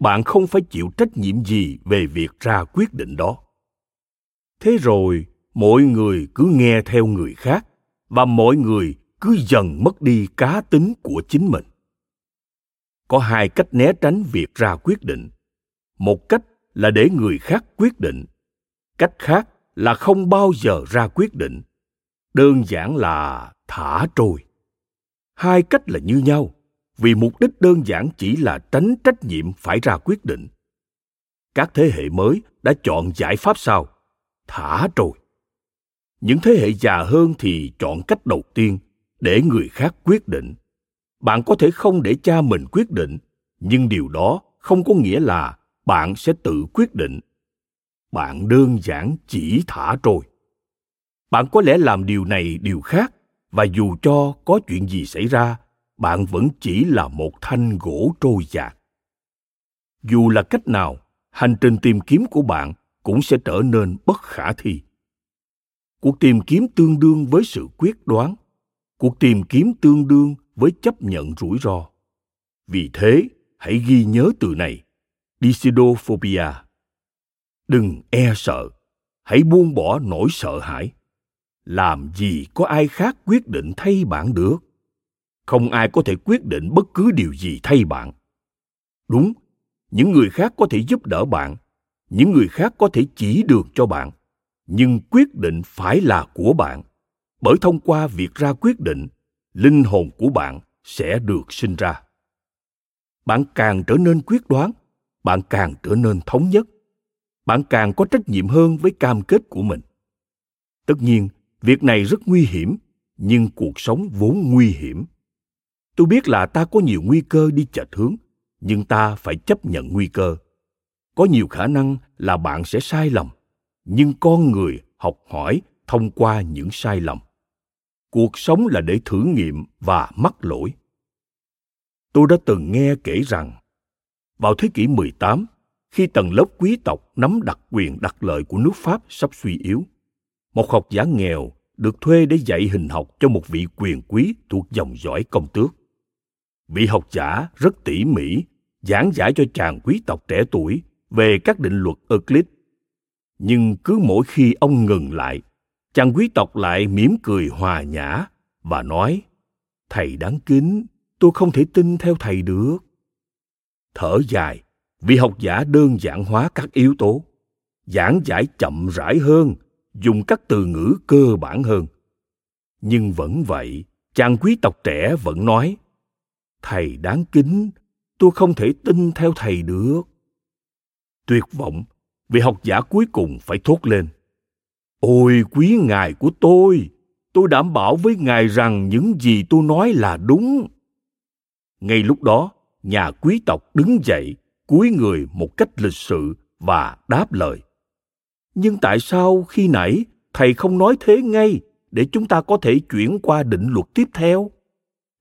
bạn không phải chịu trách nhiệm gì về việc ra quyết định đó. Thế rồi, mọi người cứ nghe theo người khác, và mọi người cứ dần mất đi cá tính của chính mình. Có hai cách né tránh việc ra quyết định. Một cách là để người khác quyết định cách khác là không bao giờ ra quyết định. Đơn giản là thả trôi. Hai cách là như nhau, vì mục đích đơn giản chỉ là tránh trách nhiệm phải ra quyết định. Các thế hệ mới đã chọn giải pháp sau, thả trôi. Những thế hệ già hơn thì chọn cách đầu tiên để người khác quyết định. Bạn có thể không để cha mình quyết định, nhưng điều đó không có nghĩa là bạn sẽ tự quyết định bạn đơn giản chỉ thả trôi. Bạn có lẽ làm điều này điều khác, và dù cho có chuyện gì xảy ra, bạn vẫn chỉ là một thanh gỗ trôi dạt dù là cách nào, hành trình tìm kiếm của bạn cũng sẽ trở nên bất khả thi. Cuộc tìm kiếm tương đương với sự quyết đoán. Cuộc tìm kiếm tương đương với chấp nhận rủi ro. Vì thế, hãy ghi nhớ từ này. Disidophobia. Đừng e sợ, hãy buông bỏ nỗi sợ hãi. Làm gì có ai khác quyết định thay bạn được? Không ai có thể quyết định bất cứ điều gì thay bạn. Đúng, những người khác có thể giúp đỡ bạn, những người khác có thể chỉ đường cho bạn, nhưng quyết định phải là của bạn. Bởi thông qua việc ra quyết định, linh hồn của bạn sẽ được sinh ra. Bạn càng trở nên quyết đoán, bạn càng trở nên thống nhất bạn càng có trách nhiệm hơn với cam kết của mình. Tất nhiên việc này rất nguy hiểm nhưng cuộc sống vốn nguy hiểm. Tôi biết là ta có nhiều nguy cơ đi chệch hướng nhưng ta phải chấp nhận nguy cơ. Có nhiều khả năng là bạn sẽ sai lầm nhưng con người học hỏi thông qua những sai lầm. Cuộc sống là để thử nghiệm và mắc lỗi. Tôi đã từng nghe kể rằng vào thế kỷ 18, khi tầng lớp quý tộc nắm đặc quyền đặc lợi của nước Pháp sắp suy yếu, một học giả nghèo được thuê để dạy hình học cho một vị quyền quý thuộc dòng dõi công tước. Vị học giả rất tỉ mỉ giảng giải cho chàng quý tộc trẻ tuổi về các định luật Euclid. Nhưng cứ mỗi khi ông ngừng lại, chàng quý tộc lại mỉm cười hòa nhã và nói: "Thầy đáng kính, tôi không thể tin theo thầy được." thở dài vì học giả đơn giản hóa các yếu tố, giảng giải chậm rãi hơn, dùng các từ ngữ cơ bản hơn. Nhưng vẫn vậy, chàng quý tộc trẻ vẫn nói, thầy đáng kính, tôi không thể tin theo thầy được. Tuyệt vọng vị học giả cuối cùng phải thốt lên, ôi quý ngài của tôi tôi đảm bảo với ngài rằng những gì tôi nói là đúng. Ngay lúc đó, nhà quý tộc đứng dậy cúi người một cách lịch sự và đáp lời. Nhưng tại sao khi nãy thầy không nói thế ngay để chúng ta có thể chuyển qua định luật tiếp theo?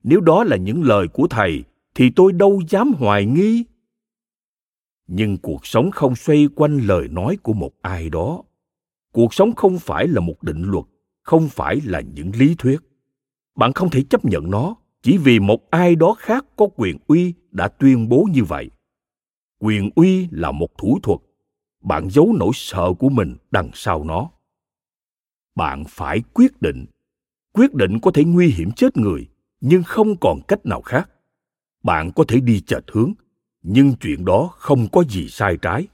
Nếu đó là những lời của thầy, thì tôi đâu dám hoài nghi. Nhưng cuộc sống không xoay quanh lời nói của một ai đó. Cuộc sống không phải là một định luật, không phải là những lý thuyết. Bạn không thể chấp nhận nó, chỉ vì một ai đó khác có quyền uy đã tuyên bố như vậy quyền uy là một thủ thuật. Bạn giấu nỗi sợ của mình đằng sau nó. Bạn phải quyết định. Quyết định có thể nguy hiểm chết người, nhưng không còn cách nào khác. Bạn có thể đi chệch hướng, nhưng chuyện đó không có gì sai trái.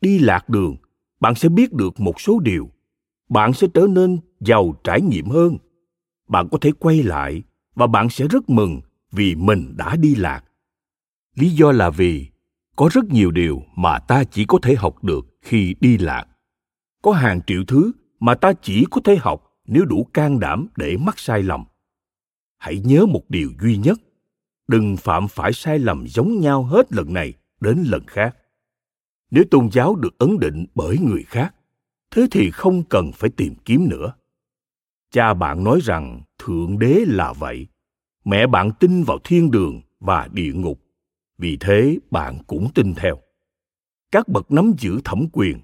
Đi lạc đường, bạn sẽ biết được một số điều. Bạn sẽ trở nên giàu trải nghiệm hơn. Bạn có thể quay lại và bạn sẽ rất mừng vì mình đã đi lạc. Lý do là vì có rất nhiều điều mà ta chỉ có thể học được khi đi lạc. Có hàng triệu thứ mà ta chỉ có thể học nếu đủ can đảm để mắc sai lầm. Hãy nhớ một điều duy nhất. Đừng phạm phải sai lầm giống nhau hết lần này đến lần khác. Nếu tôn giáo được ấn định bởi người khác, thế thì không cần phải tìm kiếm nữa. Cha bạn nói rằng thượng đế là vậy. Mẹ bạn tin vào thiên đường và địa ngục vì thế bạn cũng tin theo. Các bậc nắm giữ thẩm quyền,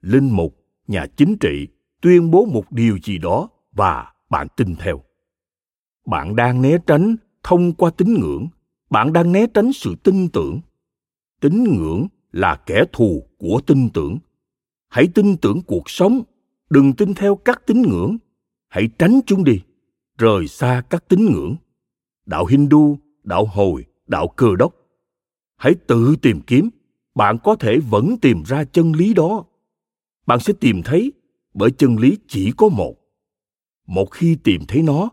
linh mục, nhà chính trị tuyên bố một điều gì đó và bạn tin theo. Bạn đang né tránh thông qua tín ngưỡng, bạn đang né tránh sự tin tưởng. Tín ngưỡng là kẻ thù của tin tưởng. Hãy tin tưởng cuộc sống, đừng tin theo các tín ngưỡng. Hãy tránh chúng đi, rời xa các tín ngưỡng. Đạo hindu, đạo hồi, đạo cơ đốc hãy tự tìm kiếm. Bạn có thể vẫn tìm ra chân lý đó. Bạn sẽ tìm thấy, bởi chân lý chỉ có một. Một khi tìm thấy nó,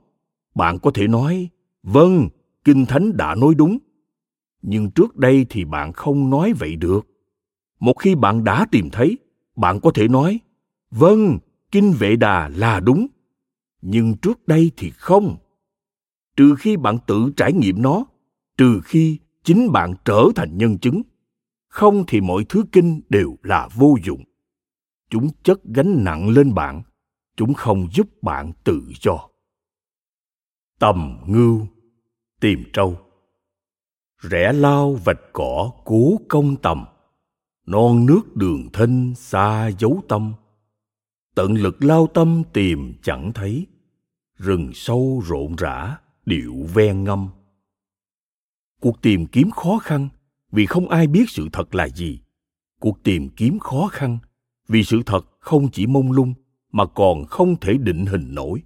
bạn có thể nói vâng kinh thánh đã nói đúng. Nhưng trước đây thì bạn không nói vậy được. Một khi bạn đã tìm thấy, bạn có thể nói vâng kinh vệ đà là đúng. Nhưng trước đây thì không. Trừ khi bạn tự trải nghiệm nó, trừ khi chính bạn trở thành nhân chứng. Không thì mọi thứ kinh đều là vô dụng. Chúng chất gánh nặng lên bạn, chúng không giúp bạn tự do. Tầm ngưu, tìm trâu. Rẽ lao vạch cỏ cố công tầm, non nước đường thinh xa dấu tâm. Tận lực lao tâm tìm chẳng thấy, rừng sâu rộn rã, điệu ven ngâm cuộc tìm kiếm khó khăn vì không ai biết sự thật là gì. Cuộc tìm kiếm khó khăn vì sự thật không chỉ mông lung mà còn không thể định hình nổi.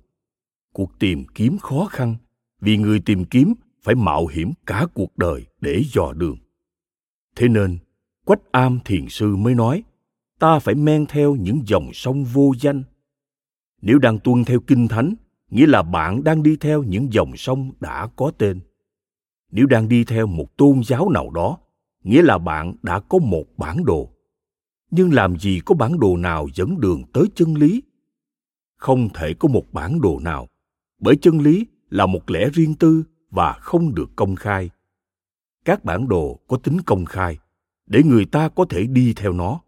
Cuộc tìm kiếm khó khăn vì người tìm kiếm phải mạo hiểm cả cuộc đời để dò đường. Thế nên, quách am thiền sư mới nói, ta phải men theo những dòng sông vô danh. Nếu đang tuân theo kinh thánh, nghĩa là bạn đang đi theo những dòng sông đã có tên nếu đang đi theo một tôn giáo nào đó, nghĩa là bạn đã có một bản đồ. Nhưng làm gì có bản đồ nào dẫn đường tới chân lý? Không thể có một bản đồ nào, bởi chân lý là một lẽ riêng tư và không được công khai. Các bản đồ có tính công khai để người ta có thể đi theo nó.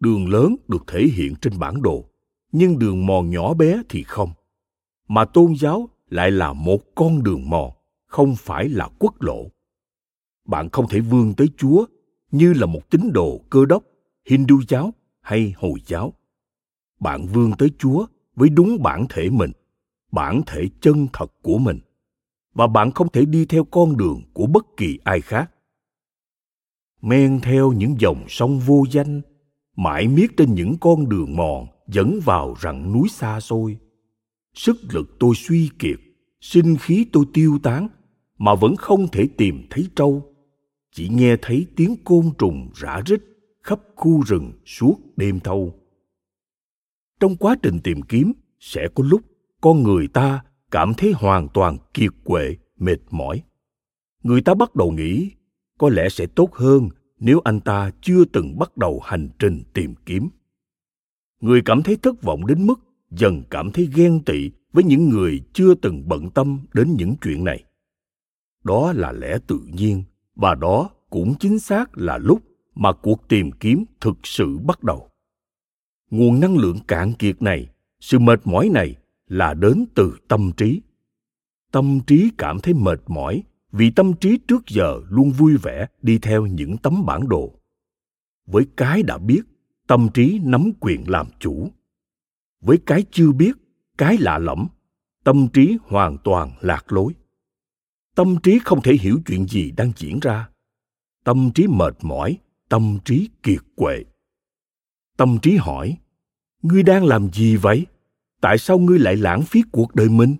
Đường lớn được thể hiện trên bản đồ, nhưng đường mòn nhỏ bé thì không, mà tôn giáo lại là một con đường mòn không phải là quốc lộ. Bạn không thể vươn tới chúa như là một tín đồ cơ đốc, hindu giáo hay hồi giáo. Bạn vươn tới chúa với đúng bản thể mình, bản thể chân thật của mình, và bạn không thể đi theo con đường của bất kỳ ai khác. Men theo những dòng sông vô danh, mãi miết trên những con đường mòn dẫn vào rặng núi xa xôi. Sức lực tôi suy kiệt, sinh khí tôi tiêu tán mà vẫn không thể tìm thấy trâu. Chỉ nghe thấy tiếng côn trùng rã rít khắp khu rừng suốt đêm thâu. Trong quá trình tìm kiếm, sẽ có lúc con người ta cảm thấy hoàn toàn kiệt quệ, mệt mỏi. Người ta bắt đầu nghĩ, có lẽ sẽ tốt hơn nếu anh ta chưa từng bắt đầu hành trình tìm kiếm. Người cảm thấy thất vọng đến mức dần cảm thấy ghen tị với những người chưa từng bận tâm đến những chuyện này đó là lẽ tự nhiên, và đó cũng chính xác là lúc mà cuộc tìm kiếm thực sự bắt đầu. Nguồn năng lượng cạn kiệt này, sự mệt mỏi này là đến từ tâm trí. Tâm trí cảm thấy mệt mỏi vì tâm trí trước giờ luôn vui vẻ đi theo những tấm bản đồ. Với cái đã biết, tâm trí nắm quyền làm chủ. Với cái chưa biết, cái lạ lẫm, tâm trí hoàn toàn lạc lối tâm trí không thể hiểu chuyện gì đang diễn ra. Tâm trí mệt mỏi, tâm trí kiệt quệ. Tâm trí hỏi, ngươi đang làm gì vậy? Tại sao ngươi lại lãng phí cuộc đời mình?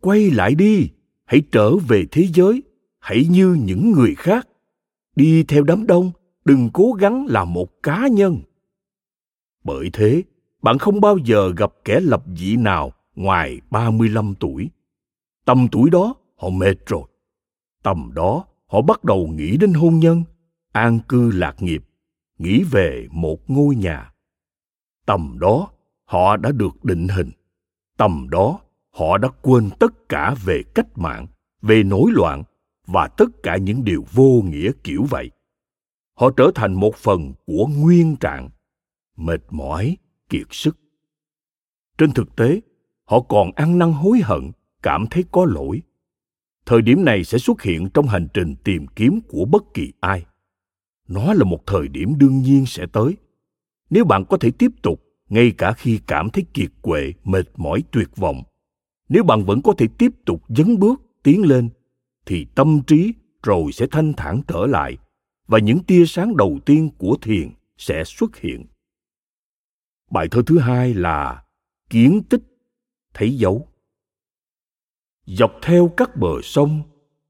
Quay lại đi, hãy trở về thế giới, hãy như những người khác. Đi theo đám đông, đừng cố gắng là một cá nhân. Bởi thế, bạn không bao giờ gặp kẻ lập dị nào ngoài 35 tuổi. Tầm tuổi đó họ mệt rồi. Tầm đó, họ bắt đầu nghĩ đến hôn nhân. An cư lạc nghiệp, nghĩ về một ngôi nhà. Tầm đó, họ đã được định hình. Tầm đó, họ đã quên tất cả về cách mạng, về nổi loạn và tất cả những điều vô nghĩa kiểu vậy. Họ trở thành một phần của nguyên trạng. Mệt mỏi, kiệt sức. Trên thực tế, họ còn ăn năn hối hận, cảm thấy có lỗi thời điểm này sẽ xuất hiện trong hành trình tìm kiếm của bất kỳ ai. Nó là một thời điểm đương nhiên sẽ tới. Nếu bạn có thể tiếp tục, ngay cả khi cảm thấy kiệt quệ, mệt mỏi, tuyệt vọng, nếu bạn vẫn có thể tiếp tục dấn bước, tiến lên, thì tâm trí rồi sẽ thanh thản trở lại và những tia sáng đầu tiên của thiền sẽ xuất hiện. Bài thơ thứ hai là kiến tích, thấy dấu dọc theo các bờ sông,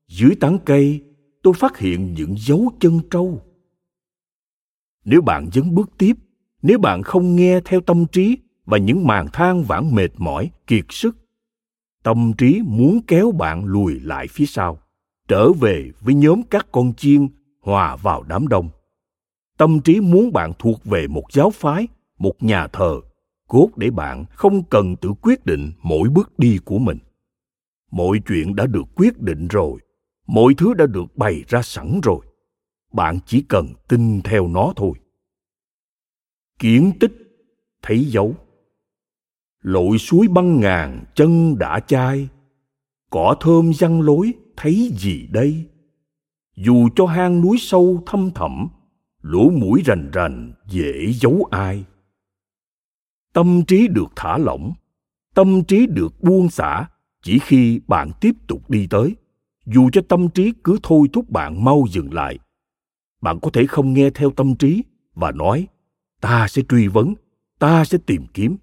dưới tán cây, tôi phát hiện những dấu chân trâu. Nếu bạn dấn bước tiếp, nếu bạn không nghe theo tâm trí và những màn than vãn mệt mỏi, kiệt sức, tâm trí muốn kéo bạn lùi lại phía sau, trở về với nhóm các con chiên hòa vào đám đông. Tâm trí muốn bạn thuộc về một giáo phái, một nhà thờ, cốt để bạn không cần tự quyết định mỗi bước đi của mình mọi chuyện đã được quyết định rồi. Mọi thứ đã được bày ra sẵn rồi. Bạn chỉ cần tin theo nó thôi. Kiến tích, thấy dấu. Lội suối băng ngàn, chân đã chai. Cỏ thơm văng lối, thấy gì đây? Dù cho hang núi sâu thâm thẳm, lỗ mũi rành rành, dễ giấu ai. Tâm trí được thả lỏng, tâm trí được buông xả chỉ khi bạn tiếp tục đi tới, dù cho tâm trí cứ thôi thúc bạn mau dừng lại, bạn có thể không nghe theo tâm trí và nói, ta sẽ truy vấn, ta sẽ tìm kiếm.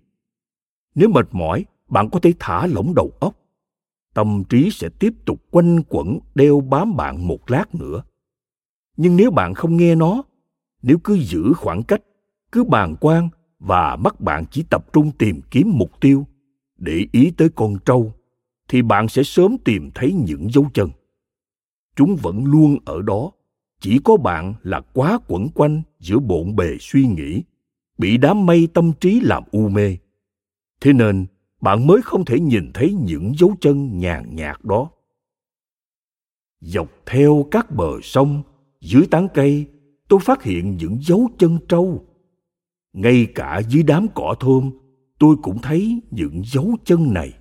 Nếu mệt mỏi, bạn có thể thả lỏng đầu óc. Tâm trí sẽ tiếp tục quanh quẩn, đeo bám bạn một lát nữa. Nhưng nếu bạn không nghe nó, nếu cứ giữ khoảng cách, cứ bàng quan và mắt bạn chỉ tập trung tìm kiếm mục tiêu để ý tới con trâu thì bạn sẽ sớm tìm thấy những dấu chân. Chúng vẫn luôn ở đó, chỉ có bạn là quá quẩn quanh giữa bộn bề suy nghĩ, bị đám mây tâm trí làm u mê. Thế nên, bạn mới không thể nhìn thấy những dấu chân nhàn nhạt đó. Dọc theo các bờ sông, dưới tán cây, tôi phát hiện những dấu chân trâu. Ngay cả dưới đám cỏ thơm, tôi cũng thấy những dấu chân này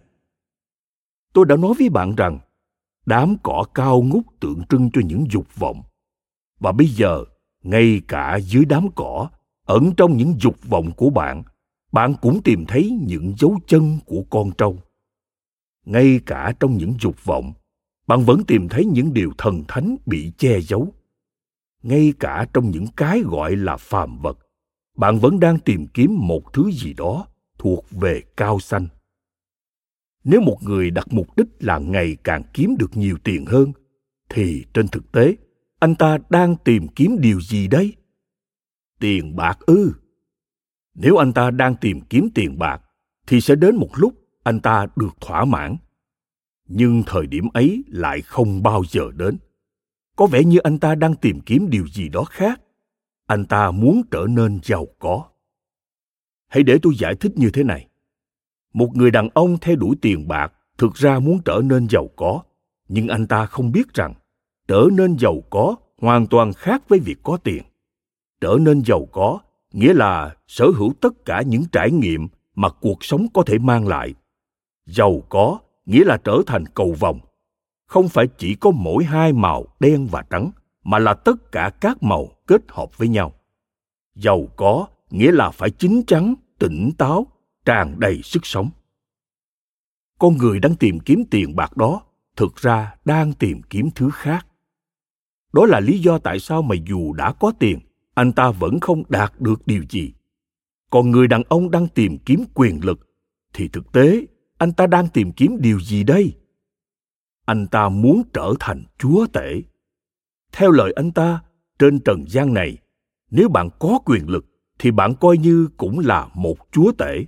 tôi đã nói với bạn rằng, đám cỏ cao ngút tượng trưng cho những dục vọng. Và bây giờ, ngay cả dưới đám cỏ, ẩn trong những dục vọng của bạn bạn cũng tìm thấy những dấu chân của con trâu. Ngay cả trong những dục vọng, bạn vẫn tìm thấy những điều thần thánh bị che giấu. Ngay cả trong những cái gọi là phàm vật, bạn vẫn đang tìm kiếm một thứ gì đó thuộc về cao xanh nếu một người đặt mục đích là ngày càng kiếm được nhiều tiền hơn, thì trên thực tế, anh ta đang tìm kiếm điều gì đây? Tiền bạc ư? Nếu anh ta đang tìm kiếm tiền bạc, thì sẽ đến một lúc anh ta được thỏa mãn. Nhưng thời điểm ấy lại không bao giờ đến. Có vẻ như anh ta đang tìm kiếm điều gì đó khác. Anh ta muốn trở nên giàu có. Hãy để tôi giải thích như thế này một người đàn ông theo đuổi tiền bạc thực ra muốn trở nên giàu có. Nhưng anh ta không biết rằng, trở nên giàu có hoàn toàn khác với việc có tiền. Trở nên giàu có nghĩa là sở hữu tất cả những trải nghiệm mà cuộc sống có thể mang lại. Giàu có nghĩa là trở thành cầu vồng. Không phải chỉ có mỗi hai màu đen và trắng, mà là tất cả các màu kết hợp với nhau. Giàu có nghĩa là phải chín chắn, tỉnh táo tràn đầy sức sống. Con người đang tìm kiếm tiền bạc đó, thực ra đang tìm kiếm thứ khác. Đó là lý do tại sao mà dù đã có tiền, anh ta vẫn không đạt được điều gì. Còn người đàn ông đang tìm kiếm quyền lực, thì thực tế, anh ta đang tìm kiếm điều gì đây? Anh ta muốn trở thành chúa tể. Theo lời anh ta, trên trần gian này, nếu bạn có quyền lực, thì bạn coi như cũng là một chúa tể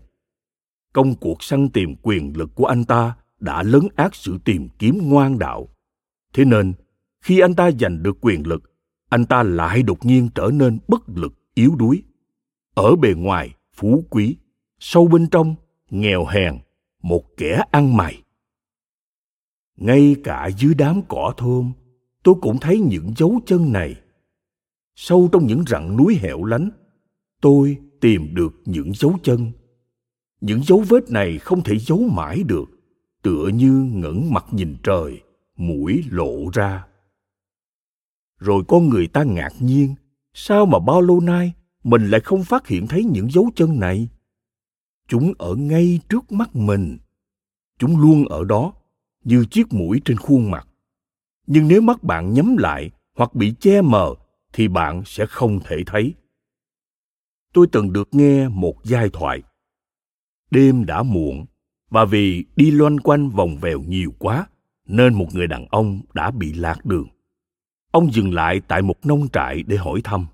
công cuộc săn tìm quyền lực của anh ta đã lấn át sự tìm kiếm ngoan đạo. Thế nên, khi anh ta giành được quyền lực, anh ta lại đột nhiên trở nên bất lực, yếu đuối. Ở bề ngoài, phú quý, sâu bên trong, nghèo hèn, một kẻ ăn mày. Ngay cả dưới đám cỏ thơm, tôi cũng thấy những dấu chân này. Sâu trong những rặng núi hẻo lánh, tôi tìm được những dấu chân những dấu vết này không thể giấu mãi được. Tựa như ngẩng mặt nhìn trời, mũi lộ ra. Rồi con người ta ngạc nhiên, sao mà bao lâu nay mình lại không phát hiện thấy những dấu chân này? Chúng ở ngay trước mắt mình. Chúng luôn ở đó, như chiếc mũi trên khuôn mặt. Nhưng nếu mắt bạn nhắm lại hoặc bị che mờ, thì bạn sẽ không thể thấy. Tôi từng được nghe một giai thoại đêm đã muộn, và vì đi loanh quanh vòng vèo nhiều quá, nên một người đàn ông đã bị lạc đường. Ông dừng lại tại một nông trại để hỏi thăm.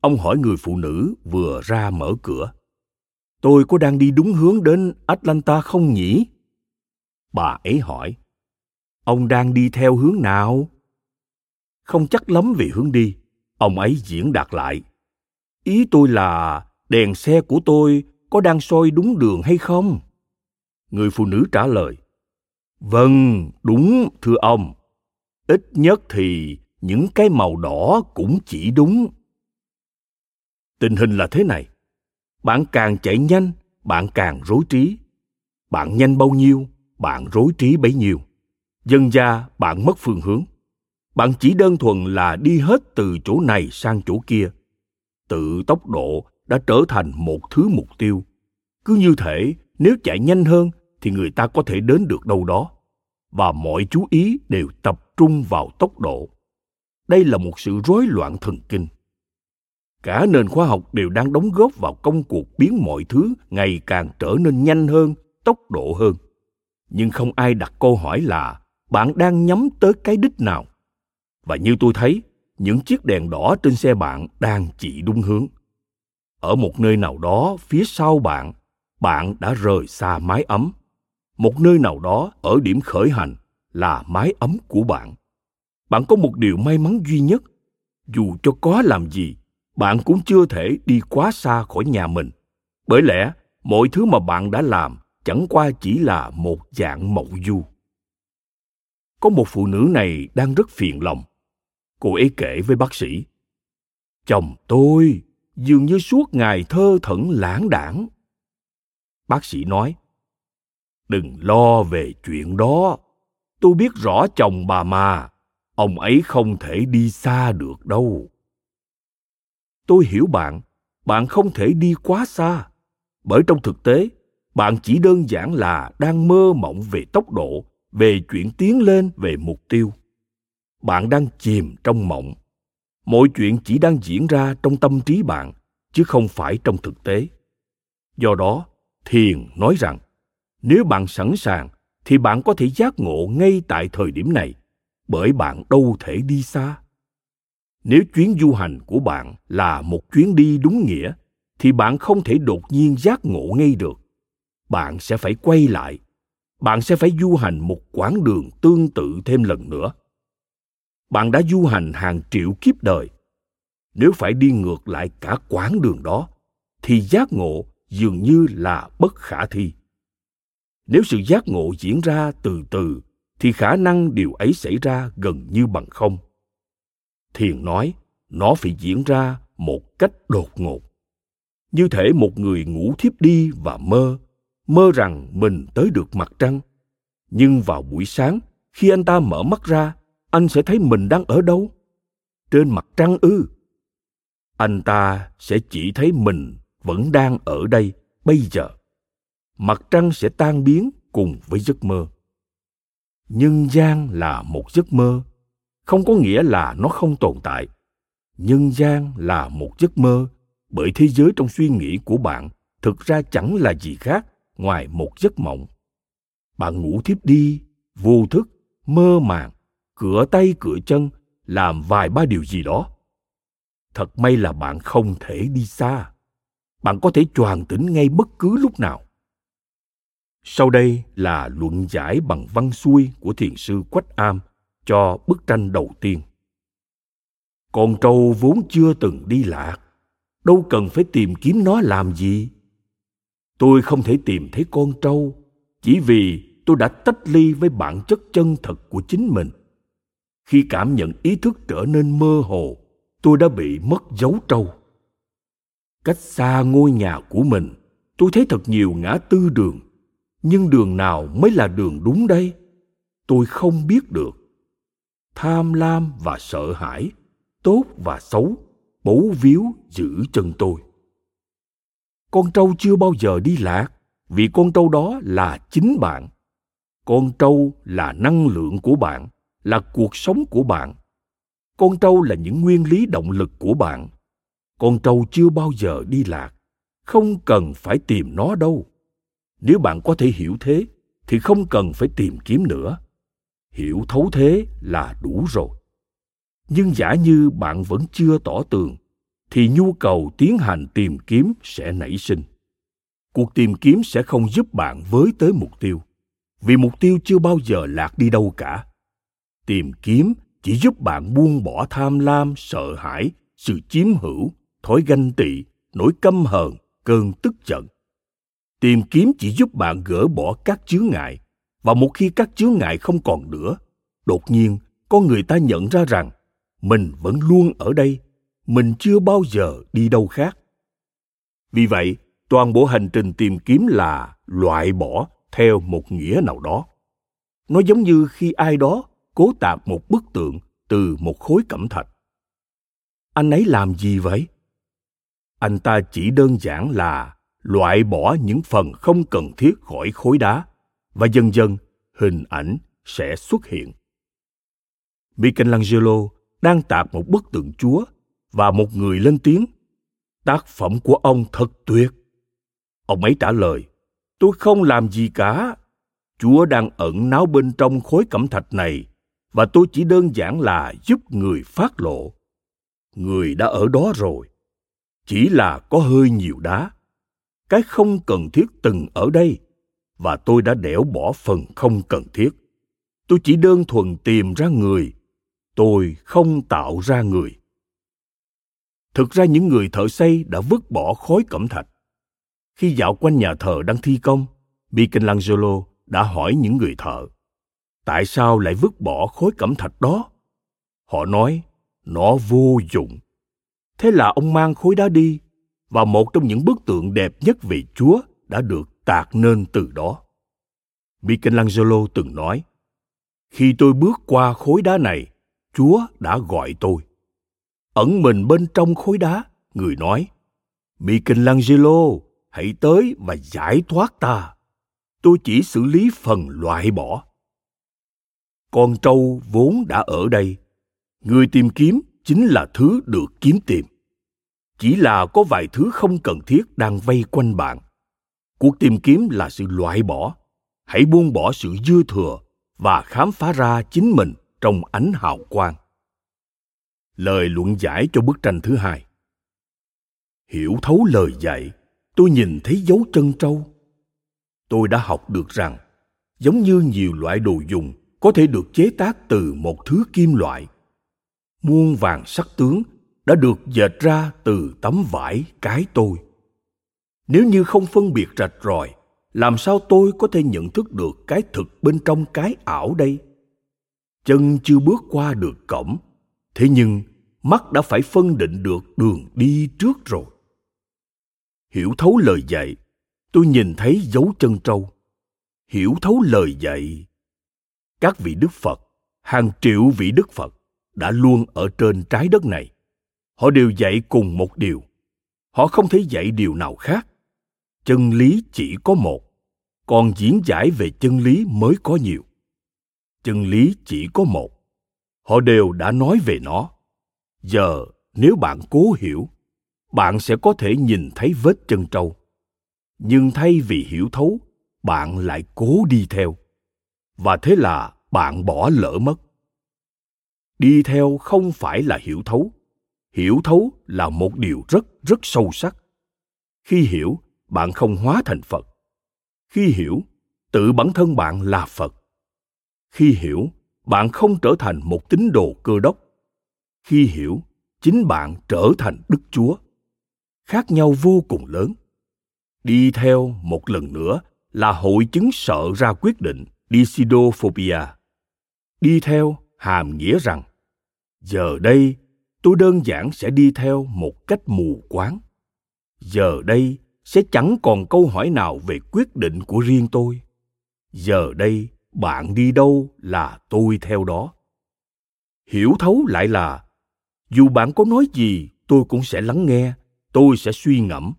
Ông hỏi người phụ nữ vừa ra mở cửa. Tôi có đang đi đúng hướng đến atlanta không nhỉ? Bà ấy hỏi. Ông đang đi theo hướng nào? Không chắc lắm về hướng đi. Ông ấy diễn đạt lại. Ý tôi là đèn xe của tôi có đang soi đúng đường hay không? Người phụ nữ trả lời vâng đúng, thưa ông. Ít nhất thì những cái màu đỏ cũng chỉ đúng. Tình hình là thế này. Bạn càng chạy nhanh, bạn càng rối trí. Bạn nhanh bao nhiêu, bạn rối trí bấy nhiêu. Dần ra bạn mất phương hướng. Bạn chỉ đơn thuần là đi hết từ chỗ này sang chỗ kia. Tự tốc độ đã trở thành một thứ mục tiêu. Cứ như thể nếu chạy nhanh hơn thì người ta có thể đến được đâu đó. Và mọi chú ý đều tập trung vào tốc độ. Đây là một sự rối loạn thần kinh. Cả nền khoa học đều đang đóng góp vào công cuộc biến mọi thứ ngày càng trở nên nhanh hơn, tốc độ hơn. Nhưng không ai đặt câu hỏi là bạn đang nhắm tới cái đích nào? Và như tôi thấy, những chiếc đèn đỏ trên xe bạn đang chỉ đúng hướng ở một nơi nào đó phía sau bạn bạn đã rời xa mái ấm. Một nơi nào đó ở điểm khởi hành là mái ấm của bạn. Bạn có một điều may mắn duy nhất, dù cho có làm gì, bạn cũng chưa thể đi quá xa khỏi nhà mình. Bởi lẽ, mọi thứ mà bạn đã làm chẳng qua chỉ là một dạng mộng du. Có một phụ nữ này đang rất phiền lòng. Cô ấy kể với bác sĩ, chồng tôi dường như suốt ngày thơ thẩn lãng đảng. Bác sĩ nói, đừng lo về chuyện đó. Tôi biết rõ chồng bà mà. Ông ấy không thể đi xa được đâu. Tôi hiểu bạn. Bạn không thể đi quá xa. Bởi trong thực tế, bạn chỉ đơn giản là đang mơ mộng về tốc độ, về chuyện tiến lên, về mục tiêu. Bạn đang chìm trong mộng mọi chuyện chỉ đang diễn ra trong tâm trí bạn, chứ không phải trong thực tế. Do đó, thiền nói rằng, nếu bạn sẵn sàng, thì bạn có thể giác ngộ ngay tại thời điểm này, bởi bạn đâu thể đi xa. Nếu chuyến du hành của bạn là một chuyến đi đúng nghĩa, thì bạn không thể đột nhiên giác ngộ ngay được. Bạn sẽ phải quay lại, bạn sẽ phải du hành một quãng đường tương tự thêm lần nữa bạn đã du hành hàng triệu kiếp đời. Nếu phải đi ngược lại cả quãng đường đó, thì giác ngộ dường như là bất khả thi. Nếu sự giác ngộ diễn ra từ từ, thì khả năng điều ấy xảy ra gần như bằng không. Thiền nói, nó phải diễn ra một cách đột ngột. Như thể một người ngủ thiếp đi và mơ mơ rằng mình tới được mặt trăng. Nhưng vào buổi sáng, khi anh ta mở mắt ra anh sẽ thấy mình đang ở đâu? Trên mặt trăng ư? Anh ta sẽ chỉ thấy mình vẫn đang ở đây bây giờ. Mặt trăng sẽ tan biến cùng với giấc mơ. Nhân gian là một giấc mơ. Không có nghĩa là nó không tồn tại. Nhân gian là một giấc mơ, bởi thế giới trong suy nghĩ của bạn thực ra chẳng là gì khác ngoài một giấc mộng. Bạn ngủ thiếp đi, vô thức, mơ màng cửa tay cửa chân làm vài ba điều gì đó. Thật may là bạn không thể đi xa. Bạn có thể choàng tỉnh ngay bất cứ lúc nào. Sau đây là luận giải bằng văn xuôi của thiền sư quách am cho bức tranh đầu tiên. Con trâu vốn chưa từng đi lạc, đâu cần phải tìm kiếm nó làm gì. Tôi không thể tìm thấy con trâu chỉ vì tôi đã tách ly với bản chất chân thật của chính mình khi cảm nhận ý thức trở nên mơ hồ, tôi đã bị mất dấu trâu. Cách xa ngôi nhà của mình, tôi thấy thật nhiều ngã tư đường. Nhưng đường nào mới là đường đúng đây? Tôi không biết được. Tham lam và sợ hãi, tốt và xấu bấu víu giữ chân tôi. Con trâu chưa bao giờ đi lạc, vì con trâu đó là chính bạn. Con trâu là năng lượng của bạn là cuộc sống của bạn. Con trâu là những nguyên lý động lực của bạn. Con trâu chưa bao giờ đi lạc, không cần phải tìm nó đâu. Nếu bạn có thể hiểu thế, thì không cần phải tìm kiếm nữa. Hiểu thấu thế là đủ rồi. Nhưng giả như bạn vẫn chưa tỏ tường, thì nhu cầu tiến hành tìm kiếm sẽ nảy sinh. Cuộc tìm kiếm sẽ không giúp bạn với tới mục tiêu, vì mục tiêu chưa bao giờ lạc đi đâu cả tìm kiếm chỉ giúp bạn buông bỏ tham lam, sợ hãi, sự chiếm hữu, thói ganh tị, nỗi căm hờn, cơn tức giận. Tìm kiếm chỉ giúp bạn gỡ bỏ các chướng ngại, và một khi các chướng ngại không còn nữa, đột nhiên con người ta nhận ra rằng mình vẫn luôn ở đây, mình chưa bao giờ đi đâu khác. Vì vậy, toàn bộ hành trình tìm kiếm là loại bỏ theo một nghĩa nào đó. Nó giống như khi ai đó cố tạc một bức tượng từ một khối cẩm thạch. Anh ấy làm gì vậy? Anh ta chỉ đơn giản là loại bỏ những phần không cần thiết khỏi khối đá và dần dần hình ảnh sẽ xuất hiện. Michelangelo đang tạc một bức tượng chúa và một người lên tiếng. Tác phẩm của ông thật tuyệt. Ông ấy trả lời, tôi không làm gì cả. Chúa đang ẩn náu bên trong khối cẩm thạch này và tôi chỉ đơn giản là giúp người phát lộ. Người đã ở đó rồi, chỉ là có hơi nhiều đá. Cái không cần thiết từng ở đây, và tôi đã đẽo bỏ phần không cần thiết. Tôi chỉ đơn thuần tìm ra người, tôi không tạo ra người. Thực ra những người thợ xây đã vứt bỏ khối cẩm thạch. Khi dạo quanh nhà thờ đang thi công, michelangelo đã hỏi những người thợ tại sao lại vứt bỏ khối cẩm thạch đó? Họ nói, nó vô dụng. Thế là ông mang khối đá đi, và một trong những bức tượng đẹp nhất về chúa đã được tạc nên từ đó. Michelangelo từng nói, khi tôi bước qua khối đá này, chúa đã gọi tôi. Ẩn mình bên trong khối đá, người nói, michelangelo, hãy tới và giải thoát ta. Tôi chỉ xử lý phần loại bỏ con trâu vốn đã ở đây. Người tìm kiếm chính là thứ được kiếm tìm. Chỉ là có vài thứ không cần thiết đang vây quanh bạn. Cuộc tìm kiếm là sự loại bỏ. Hãy buông bỏ sự dư thừa và khám phá ra chính mình trong ánh hào quang. Lời luận giải cho bức tranh thứ hai. Hiểu thấu lời dạy, tôi nhìn thấy dấu chân trâu. Tôi đã học được rằng, giống như nhiều loại đồ dùng có thể được chế tác từ một thứ kim loại. Muôn vàng sắc tướng đã được dệt ra từ tấm vải cái tôi. Nếu như không phân biệt rạch ròi, làm sao tôi có thể nhận thức được cái thực bên trong cái ảo đây? Chân chưa bước qua được cổng, thế nhưng mắt đã phải phân định được đường đi trước rồi. Hiểu thấu lời dạy, tôi nhìn thấy dấu chân trâu. Hiểu thấu lời dạy các vị đức phật, hàng triệu vị đức phật đã luôn ở trên trái đất này. Họ đều dạy cùng một điều. Họ không thể dạy điều nào khác. Chân lý chỉ có một, còn diễn giải về chân lý mới có nhiều. Chân lý chỉ có một, họ đều đã nói về nó. Giờ, nếu bạn cố hiểu, bạn sẽ có thể nhìn thấy vết chân trâu. Nhưng thay vì hiểu thấu, bạn lại cố đi theo. Và thế là bạn bỏ lỡ mất. Đi theo không phải là hiểu thấu. Hiểu thấu là một điều rất rất sâu sắc. Khi hiểu, bạn không hóa thành phật. Khi hiểu, tự bản thân bạn là phật. Khi hiểu, bạn không trở thành một tín đồ cơ đốc. Khi hiểu, chính bạn trở thành đức chúa. Khác nhau vô cùng lớn. Đi theo một lần nữa là hội chứng sợ ra quyết định decidophobia đi theo hàm nghĩa rằng, giờ đây tôi đơn giản sẽ đi theo một cách mù quáng. Giờ đây sẽ chẳng còn câu hỏi nào về quyết định của riêng tôi. Giờ đây bạn đi đâu là tôi theo đó. Hiểu thấu lại là, dù bạn có nói gì, tôi cũng sẽ lắng nghe, tôi sẽ suy ngẫm.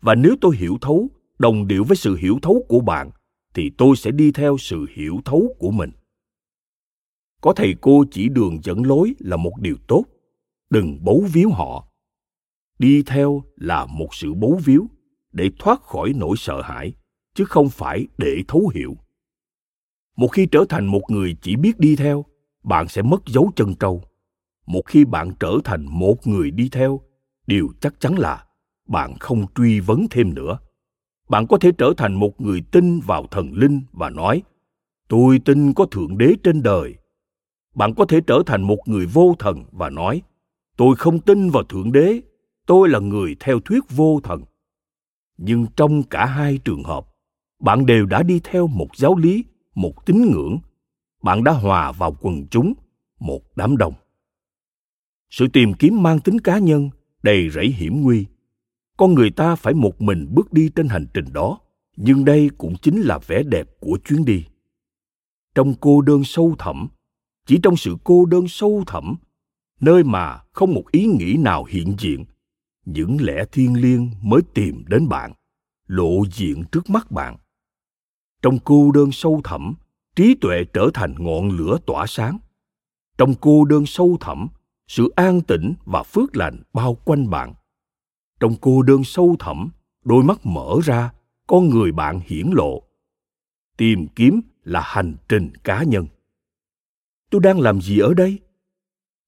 Và nếu tôi hiểu thấu, đồng điệu với sự hiểu thấu của bạn, thì tôi sẽ đi theo sự hiểu thấu của mình có thầy cô chỉ đường dẫn lối là một điều tốt. Đừng bấu víu họ. Đi theo là một sự bấu víu để thoát khỏi nỗi sợ hãi, chứ không phải để thấu hiểu. Một khi trở thành một người chỉ biết đi theo, bạn sẽ mất dấu chân trâu. Một khi bạn trở thành một người đi theo, điều chắc chắn là bạn không truy vấn thêm nữa. Bạn có thể trở thành một người tin vào thần linh và nói, tôi tin có thượng đế trên đời bạn có thể trở thành một người vô thần và nói, tôi không tin vào thượng đế, tôi là người theo thuyết vô thần. Nhưng trong cả hai trường hợp, bạn đều đã đi theo một giáo lý, một tín ngưỡng. Bạn đã hòa vào quần chúng, một đám đông. Sự tìm kiếm mang tính cá nhân đầy rẫy hiểm nguy. Con người ta phải một mình bước đi trên hành trình đó, nhưng đây cũng chính là vẻ đẹp của chuyến đi. Trong cô đơn sâu thẳm chỉ trong sự cô đơn sâu thẳm, nơi mà không một ý nghĩ nào hiện diện, những lẽ thiêng liêng mới tìm đến bạn, lộ diện trước mắt bạn. Trong cô đơn sâu thẳm, trí tuệ trở thành ngọn lửa tỏa sáng. Trong cô đơn sâu thẳm, sự an tĩnh và phước lành bao quanh bạn. Trong cô đơn sâu thẳm, đôi mắt mở ra, con người bạn hiển lộ. Tìm kiếm là hành trình cá nhân tôi đang làm gì ở đây?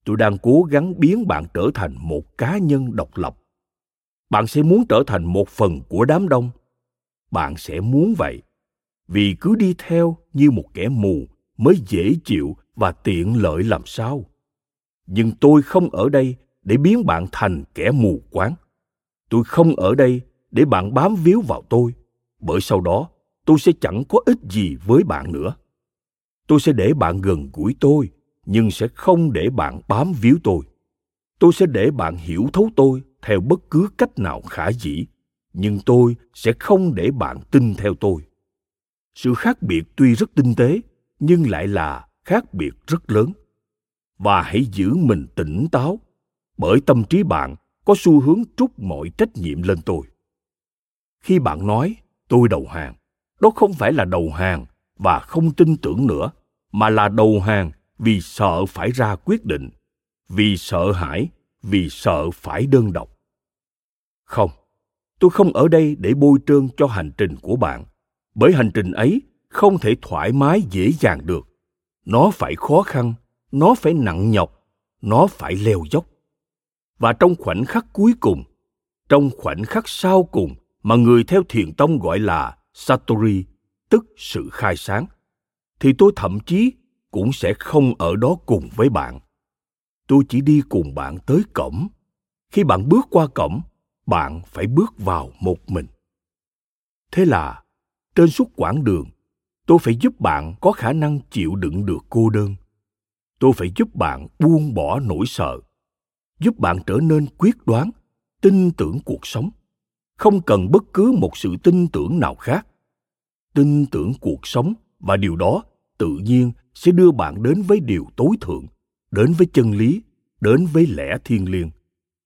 Tôi đang cố gắng biến bạn trở thành một cá nhân độc lập. Bạn sẽ muốn trở thành một phần của đám đông. Bạn sẽ muốn vậy vì cứ đi theo như một kẻ mù mới dễ chịu và tiện lợi làm sao. Nhưng tôi không ở đây để biến bạn thành kẻ mù quáng. Tôi không ở đây để bạn bám víu vào tôi. Bởi sau đó, tôi sẽ chẳng có ích gì với bạn nữa tôi sẽ để bạn gần gũi tôi, nhưng sẽ không để bạn bám víu tôi. Tôi sẽ để bạn hiểu thấu tôi theo bất cứ cách nào khả dĩ, nhưng tôi sẽ không để bạn tin theo tôi. Sự khác biệt tuy rất tinh tế, nhưng lại là khác biệt rất lớn. Và hãy giữ mình tỉnh táo, bởi tâm trí bạn có xu hướng trút mọi trách nhiệm lên tôi. Khi bạn nói, tôi đầu hàng, đó không phải là đầu hàng và không tin tưởng nữa mà là đầu hàng vì sợ phải ra quyết định, vì sợ hãi, vì sợ phải đơn độc. Không, tôi không ở đây để bôi trơn cho hành trình của bạn, bởi hành trình ấy không thể thoải mái dễ dàng được. Nó phải khó khăn, nó phải nặng nhọc, nó phải leo dốc. Và trong khoảnh khắc cuối cùng, trong khoảnh khắc sau cùng mà người theo thiền tông gọi là satori, tức sự khai sáng thì tôi thậm chí cũng sẽ không ở đó cùng với bạn. Tôi chỉ đi cùng bạn tới cổng. Khi bạn bước qua cổng, bạn phải bước vào một mình. Thế là, trên suốt quãng đường, tôi phải giúp bạn có khả năng chịu đựng được cô đơn. Tôi phải giúp bạn buông bỏ nỗi sợ, giúp bạn trở nên quyết đoán, tin tưởng cuộc sống. Không cần bất cứ một sự tin tưởng nào khác. Tin tưởng cuộc sống và điều đó tự nhiên sẽ đưa bạn đến với điều tối thượng, đến với chân lý, đến với lẽ thiêng liêng,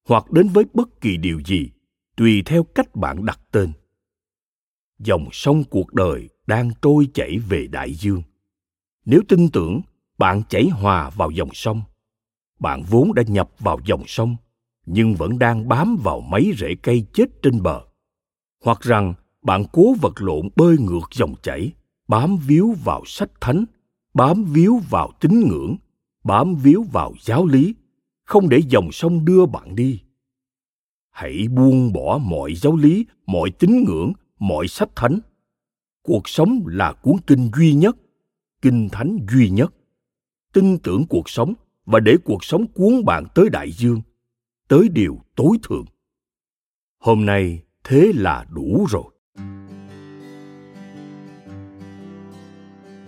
hoặc đến với bất kỳ điều gì tùy theo cách bạn đặt tên. Dòng sông cuộc đời đang trôi chảy về đại dương. Nếu tin tưởng, bạn chảy hòa vào dòng sông. Bạn vốn đã nhập vào dòng sông, nhưng vẫn đang bám vào mấy rễ cây chết trên bờ. Hoặc rằng, bạn cố vật lộn bơi ngược dòng chảy bám víu vào sách thánh, bám víu vào tín ngưỡng, bám víu vào giáo lý, không để dòng sông đưa bạn đi. Hãy buông bỏ mọi giáo lý, mọi tín ngưỡng, mọi sách thánh. Cuộc sống là cuốn kinh duy nhất, kinh thánh duy nhất. Tin tưởng cuộc sống và để cuộc sống cuốn bạn tới đại dương, tới điều tối thượng. Hôm nay thế là đủ rồi.